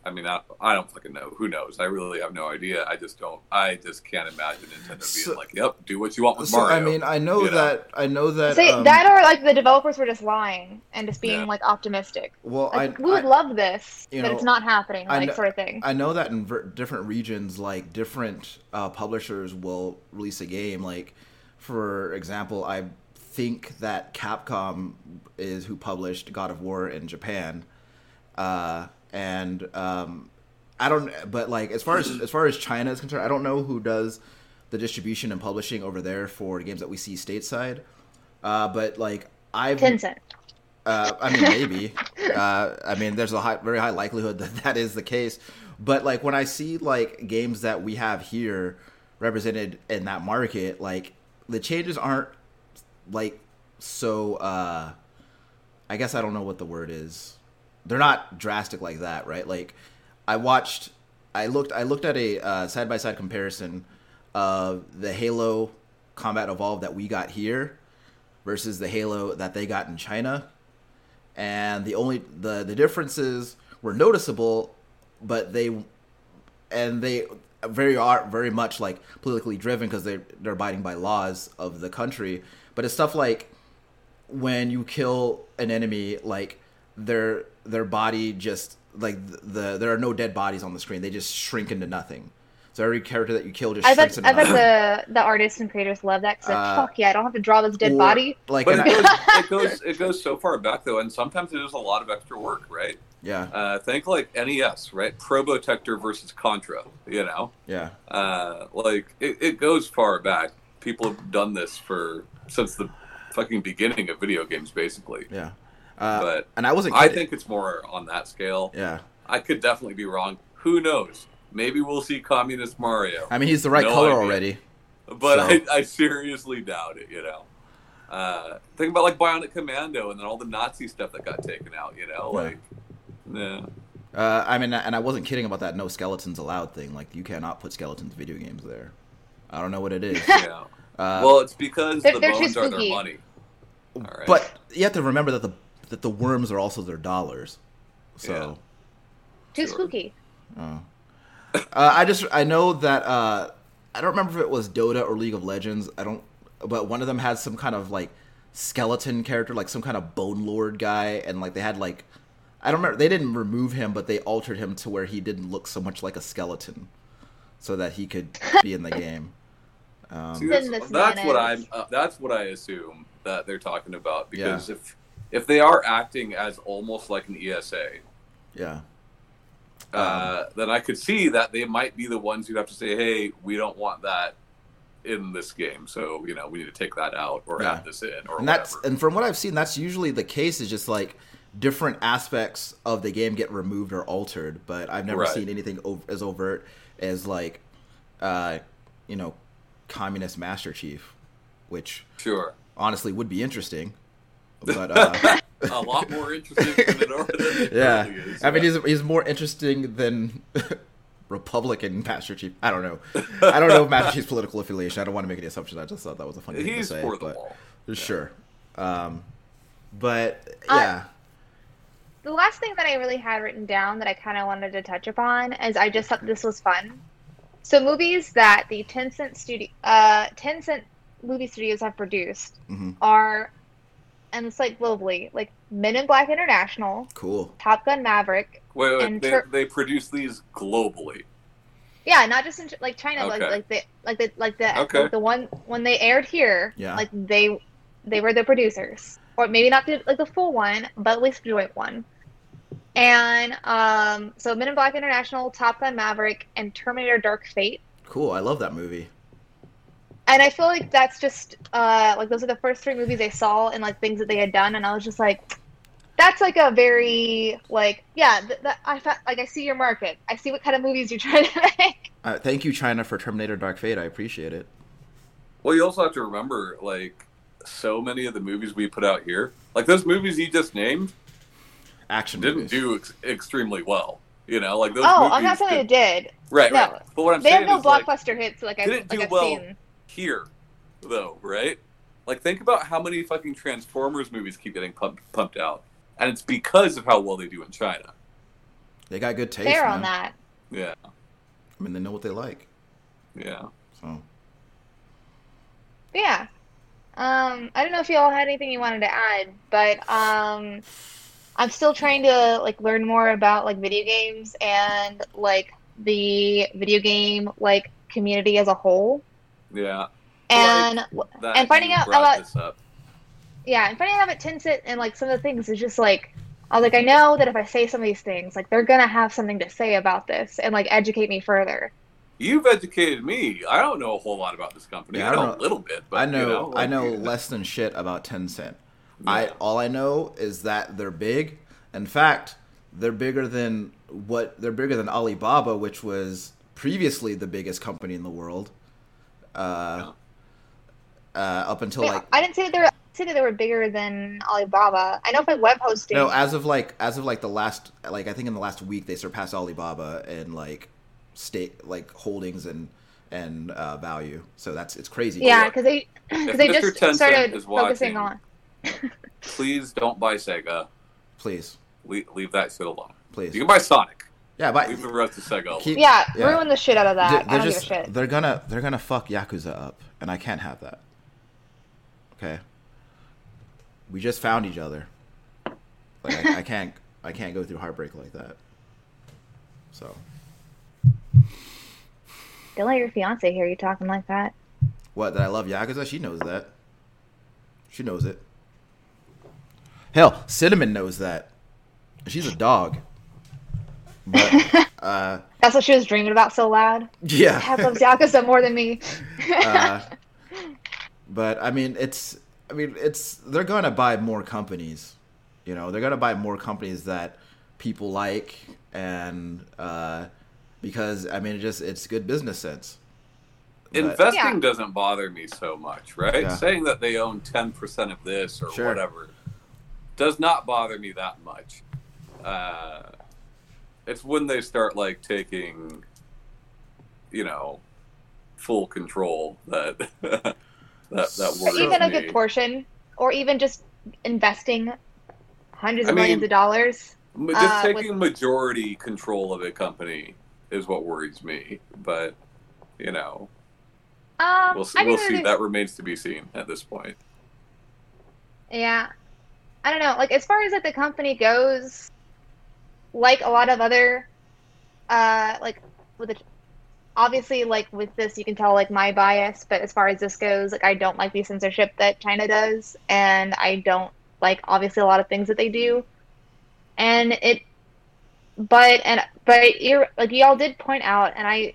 I mean, I, I don't fucking know. Who knows? I really have no idea. I just don't. I just can't imagine Nintendo So- being like, "Yep, do what you want with So Mario." I mean, I know you know? that I know that. say um, that or like the developers were just lying and just being Yeah. like optimistic well, like, I we would I- love this but know, it's not happening I like know- sort of thing I know that in ver- different regions, like different uh, publishers will release a game. Like, for example, I think that Capcom is who published God of War in Japan, uh, and um, I don't. But like, as far as as far as China is concerned, I don't know who does the distribution and publishing over there for games that we see stateside. Uh, but like, I've Tencent uh, I mean, maybe. uh, I mean, there's a high, very high likelihood that that is the case. But like when I see like games that we have here represented in that market, like the changes aren't like so. uh I guess I don't know what the word is. They're not drastic like that, right? Like I watched, I looked, I looked at a side by side comparison of the Halo Combat Evolved that we got here versus the Halo that they got in China, and the only the the differences were noticeable, but they and they very are very much like politically driven because they they're abiding by laws of the country. But it's stuff like when you kill an enemy, like their their body just like the there are no dead bodies on the screen; they just shrink into nothing. So every character that you kill just I shrinks bet into I bet the the artists and creators love that because Uh, fuck yeah, I don't have to draw this dead Or, body. Like, But it I- goes, it goes it goes so far back though, and sometimes it is a lot of extra work, right? yeah, Uh, think like NES, right? Probotector versus Contra. You know, yeah, uh, like it, it goes far back. People have done this for since the fucking beginning of video games, basically. yeah. Uh, But and I wasn't. I think it's more on that scale. Yeah, I could definitely be wrong. Who knows? Maybe we'll see Communist Mario. I mean he's the right No color idea. already. But So- I, I seriously doubt it, you know. Uh, think about like Bionic Commando and then all the Nazi stuff that got taken out, you know, Yeah. like yeah. Uh, I mean, and I wasn't kidding about that no skeletons allowed thing. Like you cannot put skeletons video games there. I don't know what it is. yeah. Uh, well, it's because They're- the they're bones are their money. All right. But you have to remember that the that the worms are also their dollars. So Too Sure. spooky. uh, I just I know that uh, I don't remember if it was Dota or League of Legends. I don't, but one of them had some kind of like skeleton character, like some kind of bone lord guy, and like they had like I don't remember. They didn't remove him, but they altered him to where he didn't look so much like a skeleton, so that he could be in the game. Um, See, that's, that's what I'm. Uh, that's what I assume that they're talking about because if if they are acting as almost like an ESA, yeah. uh, then I could see that they might be the ones who have to say, "Hey, we don't want that in this game, so you know we need to take that out or Yeah. add this in or and that's whatever." and from what I've seen, that's usually the case. Is just like different aspects of the game get removed or altered, but I've never Right. seen anything ov- as overt as like, uh, you know, communist Master Chief, which Sure, honestly would be interesting. But uh, a lot more interesting than it already yeah, is. I mean he's he's more interesting than. Republican Master Chief. I don't know. I don't know if Master Chief's political affiliation. I don't want to make any assumptions. I just thought that was a funny thing to he's say. for the but- wall. Sure. Um, but Uh, yeah, The last thing that I really had written down that I kind of wanted to touch upon is I just thought this was fun. So movies that the Tencent studio, uh, Tencent movie studios have produced Mhm. are, and it's like globally, like Men in Black International, cool. Top Gun Maverick. Wait, wait, they, Tur- they produce these globally. Yeah, not just in like China, but Okay. like the like the like the Okay. like the one when they aired here. Yeah. Like they they were the producers, or maybe not the like the full one, but at least the joint one. And um, so Men in Black International, Top Gun Maverick, and Terminator: Dark Fate. Cool. I love that movie. And I feel like that's just uh, like those are the first three movies I saw and like things that they had done, and I was just like, that's like a very like yeah, th- th- I fa- like I see your market. I see what kind of movies you're trying to make. Uh, thank you, China, for Terminator Dark Fate. I appreciate it. Well, you also have to remember, like, so many of the movies we put out here, like those movies you just named, Action didn't movies. do ex- extremely well. You know, like those. oh, movies I'm not saying did- it did. Right, no. right. But what I'm They saying have no is, like, blockbuster hits like, I, didn't like do I've well seen. Here, though, right? Like, think about how many fucking Transformers movies keep getting pumped pumped out, and it's because of how well they do in China. They got good taste. Fair man. on that. Yeah, I mean, they know what they like. yeah. So yeah. Um, I don't know if you all had anything you wanted to add, but um, I'm still trying to like learn more about like video games and like the video game like community as a whole. Yeah, And that and finding out about this up. yeah, and finding out about Tencent and like some of the things is just like I was like, I know that if I say some of these things, like they're gonna have something to say about this and like educate me further. You've educated me. I don't know a whole lot about this company. Yeah, I I know don't a little bit, but I know, you know, I know yeah. less than shit about Tencent. I all I know is that they're big. In fact, they're bigger than what they're bigger than Alibaba, which was previously the biggest company in the world. Uh, uh, up until Wait, like I didn't say that they were I didn't say that they were bigger than Alibaba. I know for web hosting. no, as of like as of like the last like I think in the last week they surpassed Alibaba in like state like holdings and and uh, value. So that's it's crazy. yeah, because they because they Mr. just Tencent started is focusing on. Please don't buy Sega. Please, Leave, leave that shit alone. please. You can buy Sonic. Yeah, but we've rest of Sega alone. Keep- Yeah, Yeah. ruin the shit out of that. They're, I they're don't just give a shit. they're gonna they're gonna fuck Yakuza up, and I can't have that. Okay. We just found each other. Like I, I can't I can't go through heartbreak like that. So Don't let your fiance hear you talking like that. What that I love Yakuza? She knows that. She knows it. Hell, Cinnamon knows that. She's a dog. But uh, That's what she was dreaming about so loud. Dad yeah. loves Yakuza more than me. uh, but I mean, it's. I mean, it's. They're going to buy more companies. You know, they're going to buy more companies that people like, and uh, because I mean, it just it's good business sense. But- Investing Yeah. doesn't bother me so much, right? Yeah. Saying that they own 10% of this or Sure. whatever does not bother me that much. Uh, it's when they start like taking, you know, full control that that that Or worries even a me. good portion, or even just investing hundreds I of millions mean- of dollars. Just uh, taking majority control of a company is what worries me. But you know, Um, we'll see, we'll see. there's- That remains to be seen at this point. Yeah. I don't know. Like as far as like the company goes, like a lot of other uh like with the obviously like with this you can tell like my bias, but as far as this goes, like I don't like the censorship that China does and I don't like obviously a lot of things that they do. And it but and but you're like y'all did point out and I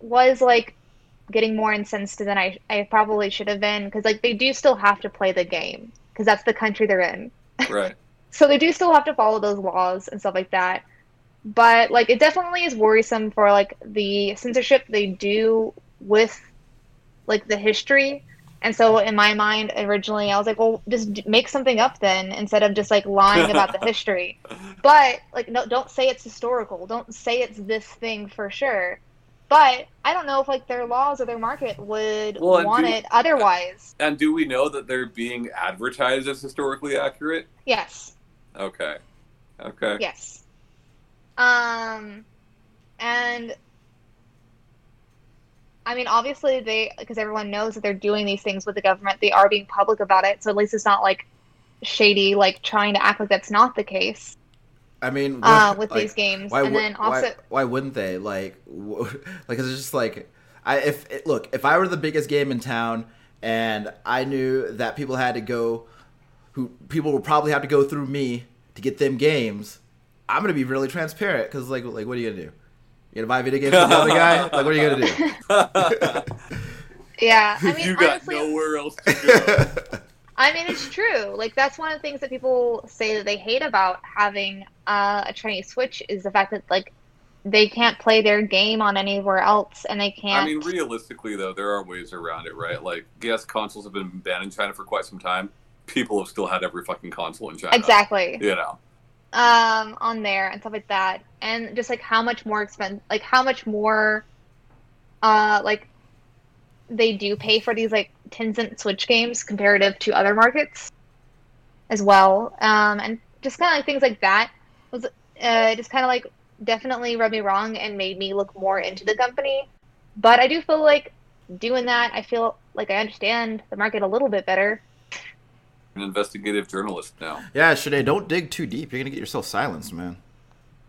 was like getting more incensed than I, I probably should have been because like they do still have to play the game because that's the country they're in. Right. So they do still have to follow those laws and stuff like that. But like it definitely is worrisome for like the censorship they do with like the history. And so in my mind originally I was like, well, just make something up then instead of just like lying about the history. But like no don't say it's historical. Don't say it's this thing for sure. But I don't know if like their laws or their market would Well, want do- it otherwise. And do we know that they're being advertised as historically accurate? Yes. Okay. Okay. Yes. Um, and I mean, obviously they because everyone knows that they're doing these things with the government. They are being public about it, so at least it's not like shady, like trying to act like that's not the case I mean, uh, with like, these games. Why, and then also, why, why wouldn't they? Like, w- like it's just like, I if look, if I were the biggest game in town and I knew that people had to go, who people will probably have to go through me to get them games, I'm gonna be really transparent because like, like what are you gonna do? You gonna buy video games from the other guy? Like, what are you gonna do? yeah, I mean, you got honestly, nowhere else to go. I mean, it's true. Like that's one of the things that people say that they hate about having uh, a Chinese Switch is the fact that like they can't play their game on anywhere else, and they can't. I mean, realistically, though, there are ways around it, right? Like, yes, consoles have been banned in China for quite some time. People have still had every fucking console in China. exactly. You know. um on there and stuff like that and just like how much more expensive like how much more uh like they do pay for these like Tencent Switch games comparative to other markets as well um and just kind of like things like that was uh just kind of like definitely rubbed me wrong and made me look more into the company but I do feel like doing that I feel like I understand the market a little bit better An investigative journalist now. yeah, Shanae, don't dig too deep. You're gonna get yourself silenced, man.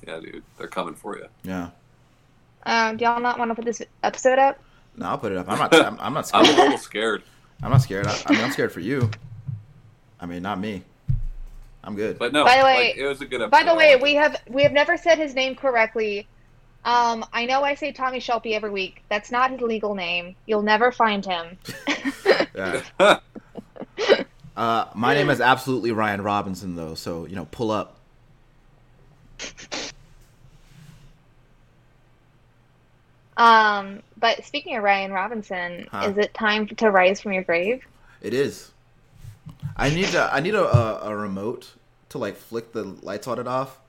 Yeah, dude, they're coming for you. Yeah. um do y'all not want to put this episode up No, I'll put it up. I'm not. I'm, I'm not I'm scared. a little scared, I'm not scared. I, I mean, I'm scared for you. I mean, not me. I'm good. but no. By the way- like, it was a good episode. By the way, we have we have never said his name correctly. Um, I know I say Tommy Shelby every week. That's not his legal name. You'll never find him. Yeah. Uh, my name is absolutely Ryan Robinson, though. So you know, pull up. Um, but speaking of Ryan Robinson, Huh. is it time to rise from your grave? It is. I need a I need a, a, a remote to like flick the lights on and off,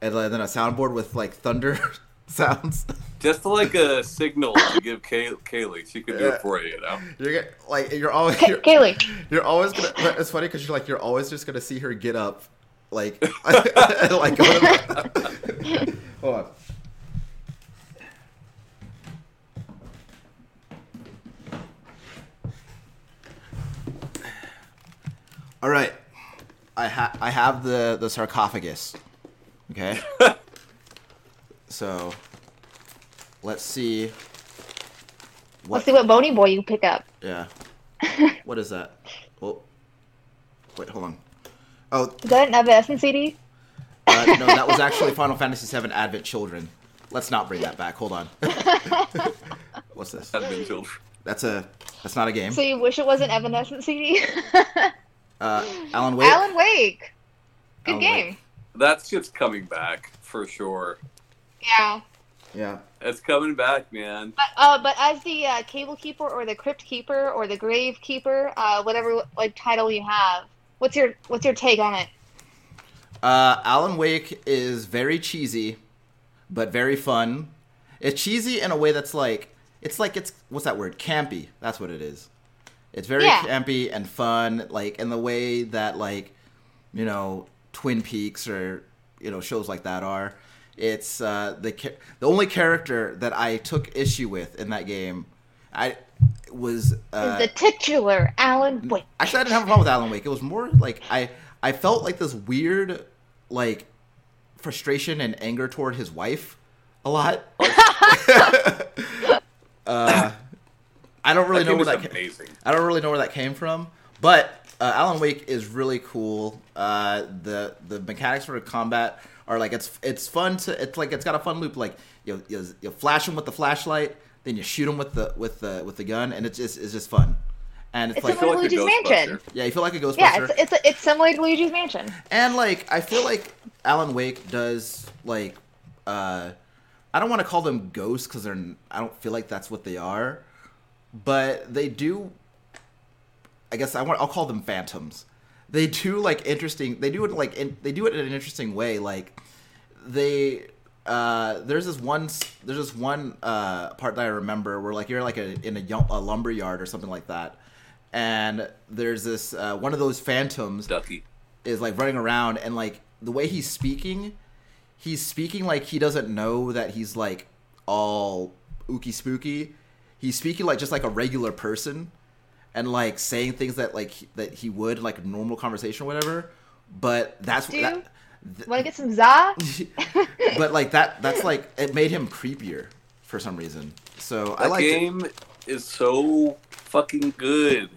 and then a soundboard with like thunder sounds. Just like a signal to give Kay- Kaylee. She could do Yeah. it for you, you know? You're get, like you're always Ka- you're, Kaylee, you're always gonna. but It's funny because you're like you're always just gonna see her get up, like like go to the, hold on. All right, I ha- I have the the sarcophagus. Okay, so let's see. Let's see what Bony Boy you pick up. Yeah. what is that? Oh, wait, hold on. Oh, Is that an Evanescence CD? uh, no, that was actually Final Fantasy VII Advent Children. Let's not bring that back. Hold on. What's this? Have been children. That's a. That's not a game. So you wish it was an Evanescent CD? Uh, Alan Wake. Alan Wake. Good Alan game. Wake. That shit's coming back for sure. Yeah. Yeah. It's coming back, man. But uh, but as the uh, Cable Keeper or the Crypt Keeper or the Grave Keeper, uh, whatever like title you have, what's your what's your take on it? Uh, Alan Wake is very cheesy, but very fun. It's cheesy in a way that's like it's like it's what's that word? Campy. That's what it is. It's very Yeah. campy and fun, like in the way that like you know Twin Peaks or you know shows like that are. It's uh, the the only character that I took issue with in that game. I was uh, the titular Alan Wake. Actually, I didn't have a problem with Alan Wake. It was more like I I felt like this weird like frustration and anger toward his wife a lot. uh, I don't really That know game where is that ca- amazing. I don't really know where that came from, but uh, Alan Wake is really cool. Uh, the the mechanics for combat are like it's it's fun to it's like it's got a fun loop. Like you you, you flash them with the flashlight, then you shoot them with the with the with the gun, and it's just it's just fun. And it's, It's like similar to like a Luigi's Mansion. Yeah, you feel like a Ghostbuster. Yeah, it's it's it's similar to Luigi's Mansion. And like I feel like Alan Wake does like uh I don't want to call them ghosts cuz they're I don't feel like that's what they are, but they do I guess I want I'll call them phantoms. They do like interesting they do it like in, they do it in an interesting way like they uh there's this one there's this one uh part that I remember where like you're like a in a, a lumber yard or something like that and there's this uh, one of those phantoms Ducky. is like running around and like the way he's speaking, he's speaking like he doesn't know that he's like all ooky spooky. He's speaking like just like a regular person and like saying things that like he- that he would like normal conversation or whatever. But that's Do that, Want to get some za? but like that that's like it made him creepier for some reason. So I like it. game is so fucking good.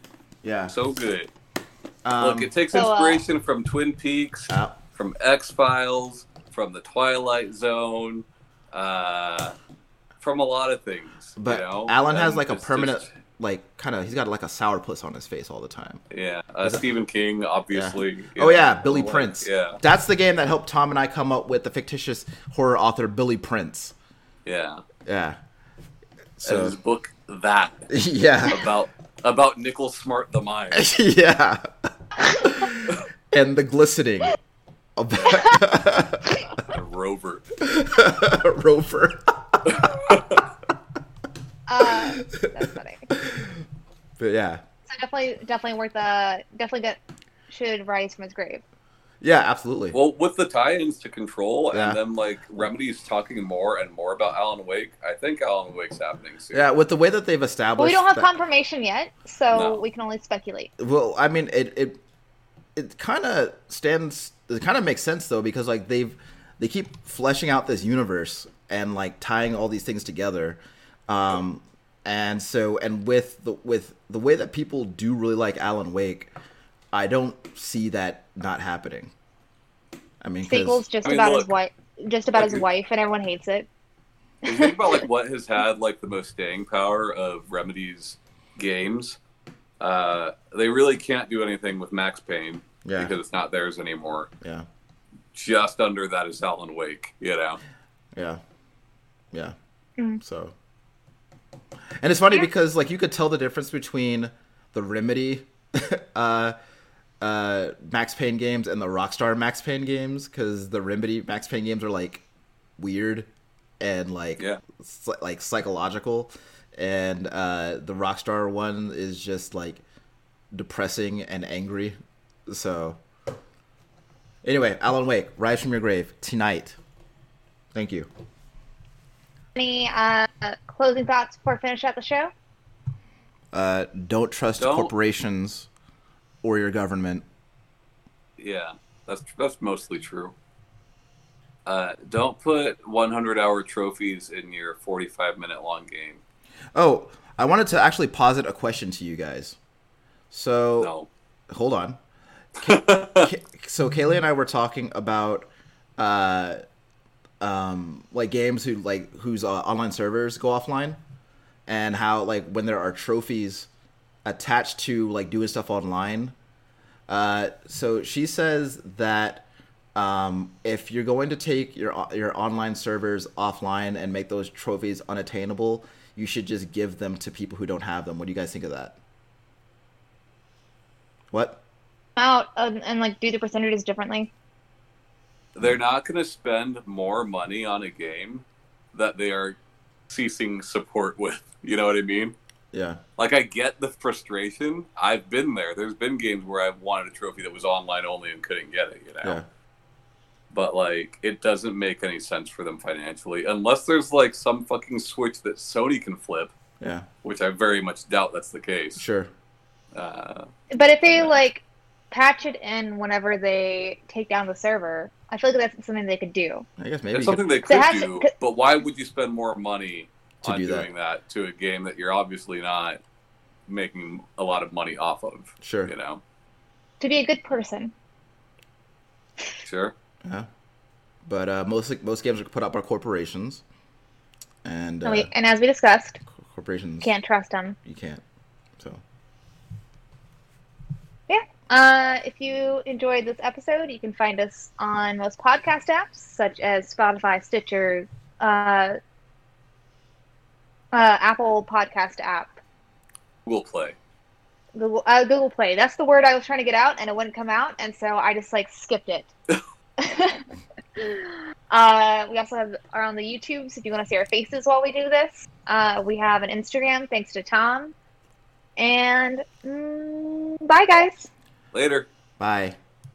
Yeah. So good. Um, Look, it takes So, uh, inspiration from Twin Peaks, uh, from X Files, from the Twilight Zone, uh, from a lot of things. but you know? Alan has And like a permanent just- like kind of he's got like a sourpuss on his face all the time. yeah, uh, Stephen King, obviously. you Oh yeah, Billy like, Prince. Yeah, That's the game that helped Tom and I come up with the fictitious horror author Billy Prince. yeah. Yeah. and So his book that yeah. about about Nickel Smart the Mind. yeah. and the glistening Rover. Rover. Uh, that's funny. But yeah. So definitely, definitely worth uh definitely get should rise from his grave. Yeah, absolutely. Well, with the tie-ins to Control Yeah. and then like Remedy's talking more and more about Alan Wake, I think Alan Wake's happening soon. yeah, with the way that they've But established we don't have that- confirmation yet, so No. we can only speculate. Well, I mean, it it it kind of stands. It kind of makes sense though because like they've they keep fleshing out this universe and like tying all these things together, um, and so and with the with the way that people do really like Alan Wake, I don't see that not happening. I mean, 'cause- Sequel's just I mean, about his wife, just about his wife, and everyone hates it. If you think about like what has had like the most staying power of Remedy's games, uh, they really can't do anything with Max Payne Yeah. because it's not theirs anymore. yeah, Just under that is Alan Wake, you know. yeah, yeah. Mm. So, and it's funny Yeah. because like you could tell the difference between the Remedy, uh, uh, Max Payne games and the Rockstar Max Payne games because the Remedy Max Payne games are like weird and like Yeah. psy- like psychological, and uh, the Rockstar one is just like depressing and angry. So, anyway, Alan Wake, Rise from Your Grave tonight. Thank you. Any uh, closing thoughts before we finish out the show? Uh, don't trust Don't- corporations or your government. Yeah, that's that's mostly true. Uh, don't put 100 hour trophies in your 45 minute long game. Oh, I wanted to actually posit a question to you guys. So No. hold on. So Kaylee and I were talking about uh, um, like games who like whose uh, online servers go offline, and how like when there are trophies attached to like doing stuff online. Uh, so she says that um, if you're going to take your your online servers offline and make those trophies unattainable, you should just give them to people who don't have them. What do you guys think of that? What? Out um, and like do the percentages differently. They're not going to spend more money on a game that they are ceasing support with. You know what I mean? Yeah. Like, I get the frustration. I've been there. There's been games where I've wanted a trophy that was online only and couldn't get it, you know? Yeah. But, like, it doesn't make any sense for them financially unless there's, like, some fucking switch that Sony can flip, Yeah. which I very much doubt that's the case. Sure. Uh, But if they Yeah. like patch it in whenever they take down the server, I feel like that's something they could do. I guess maybe. it's you could- something they could it has to- do, but why would you spend more money To on do that. doing that. to a game that you're obviously not making a lot of money off of? Sure. You know, To be a good person. sure. Yeah. But uh, most most games are put out by corporations, and uh, And, we, and as we discussed, corporations can't trust them. You can't. So Yeah. Uh, if you enjoyed this episode, you can find us on most podcast apps such as Spotify, Stitcher, uh, uh, Apple Podcast app, We'll play. Google uh, Google Play. That's the word I was trying to get out, and it wouldn't come out, and so I just like skipped it. uh, we also have are on the YouTube, so if you want to see our faces while we do this. Uh, we have an Instagram, thanks to Tom. And mm, bye, guys. Later. bye.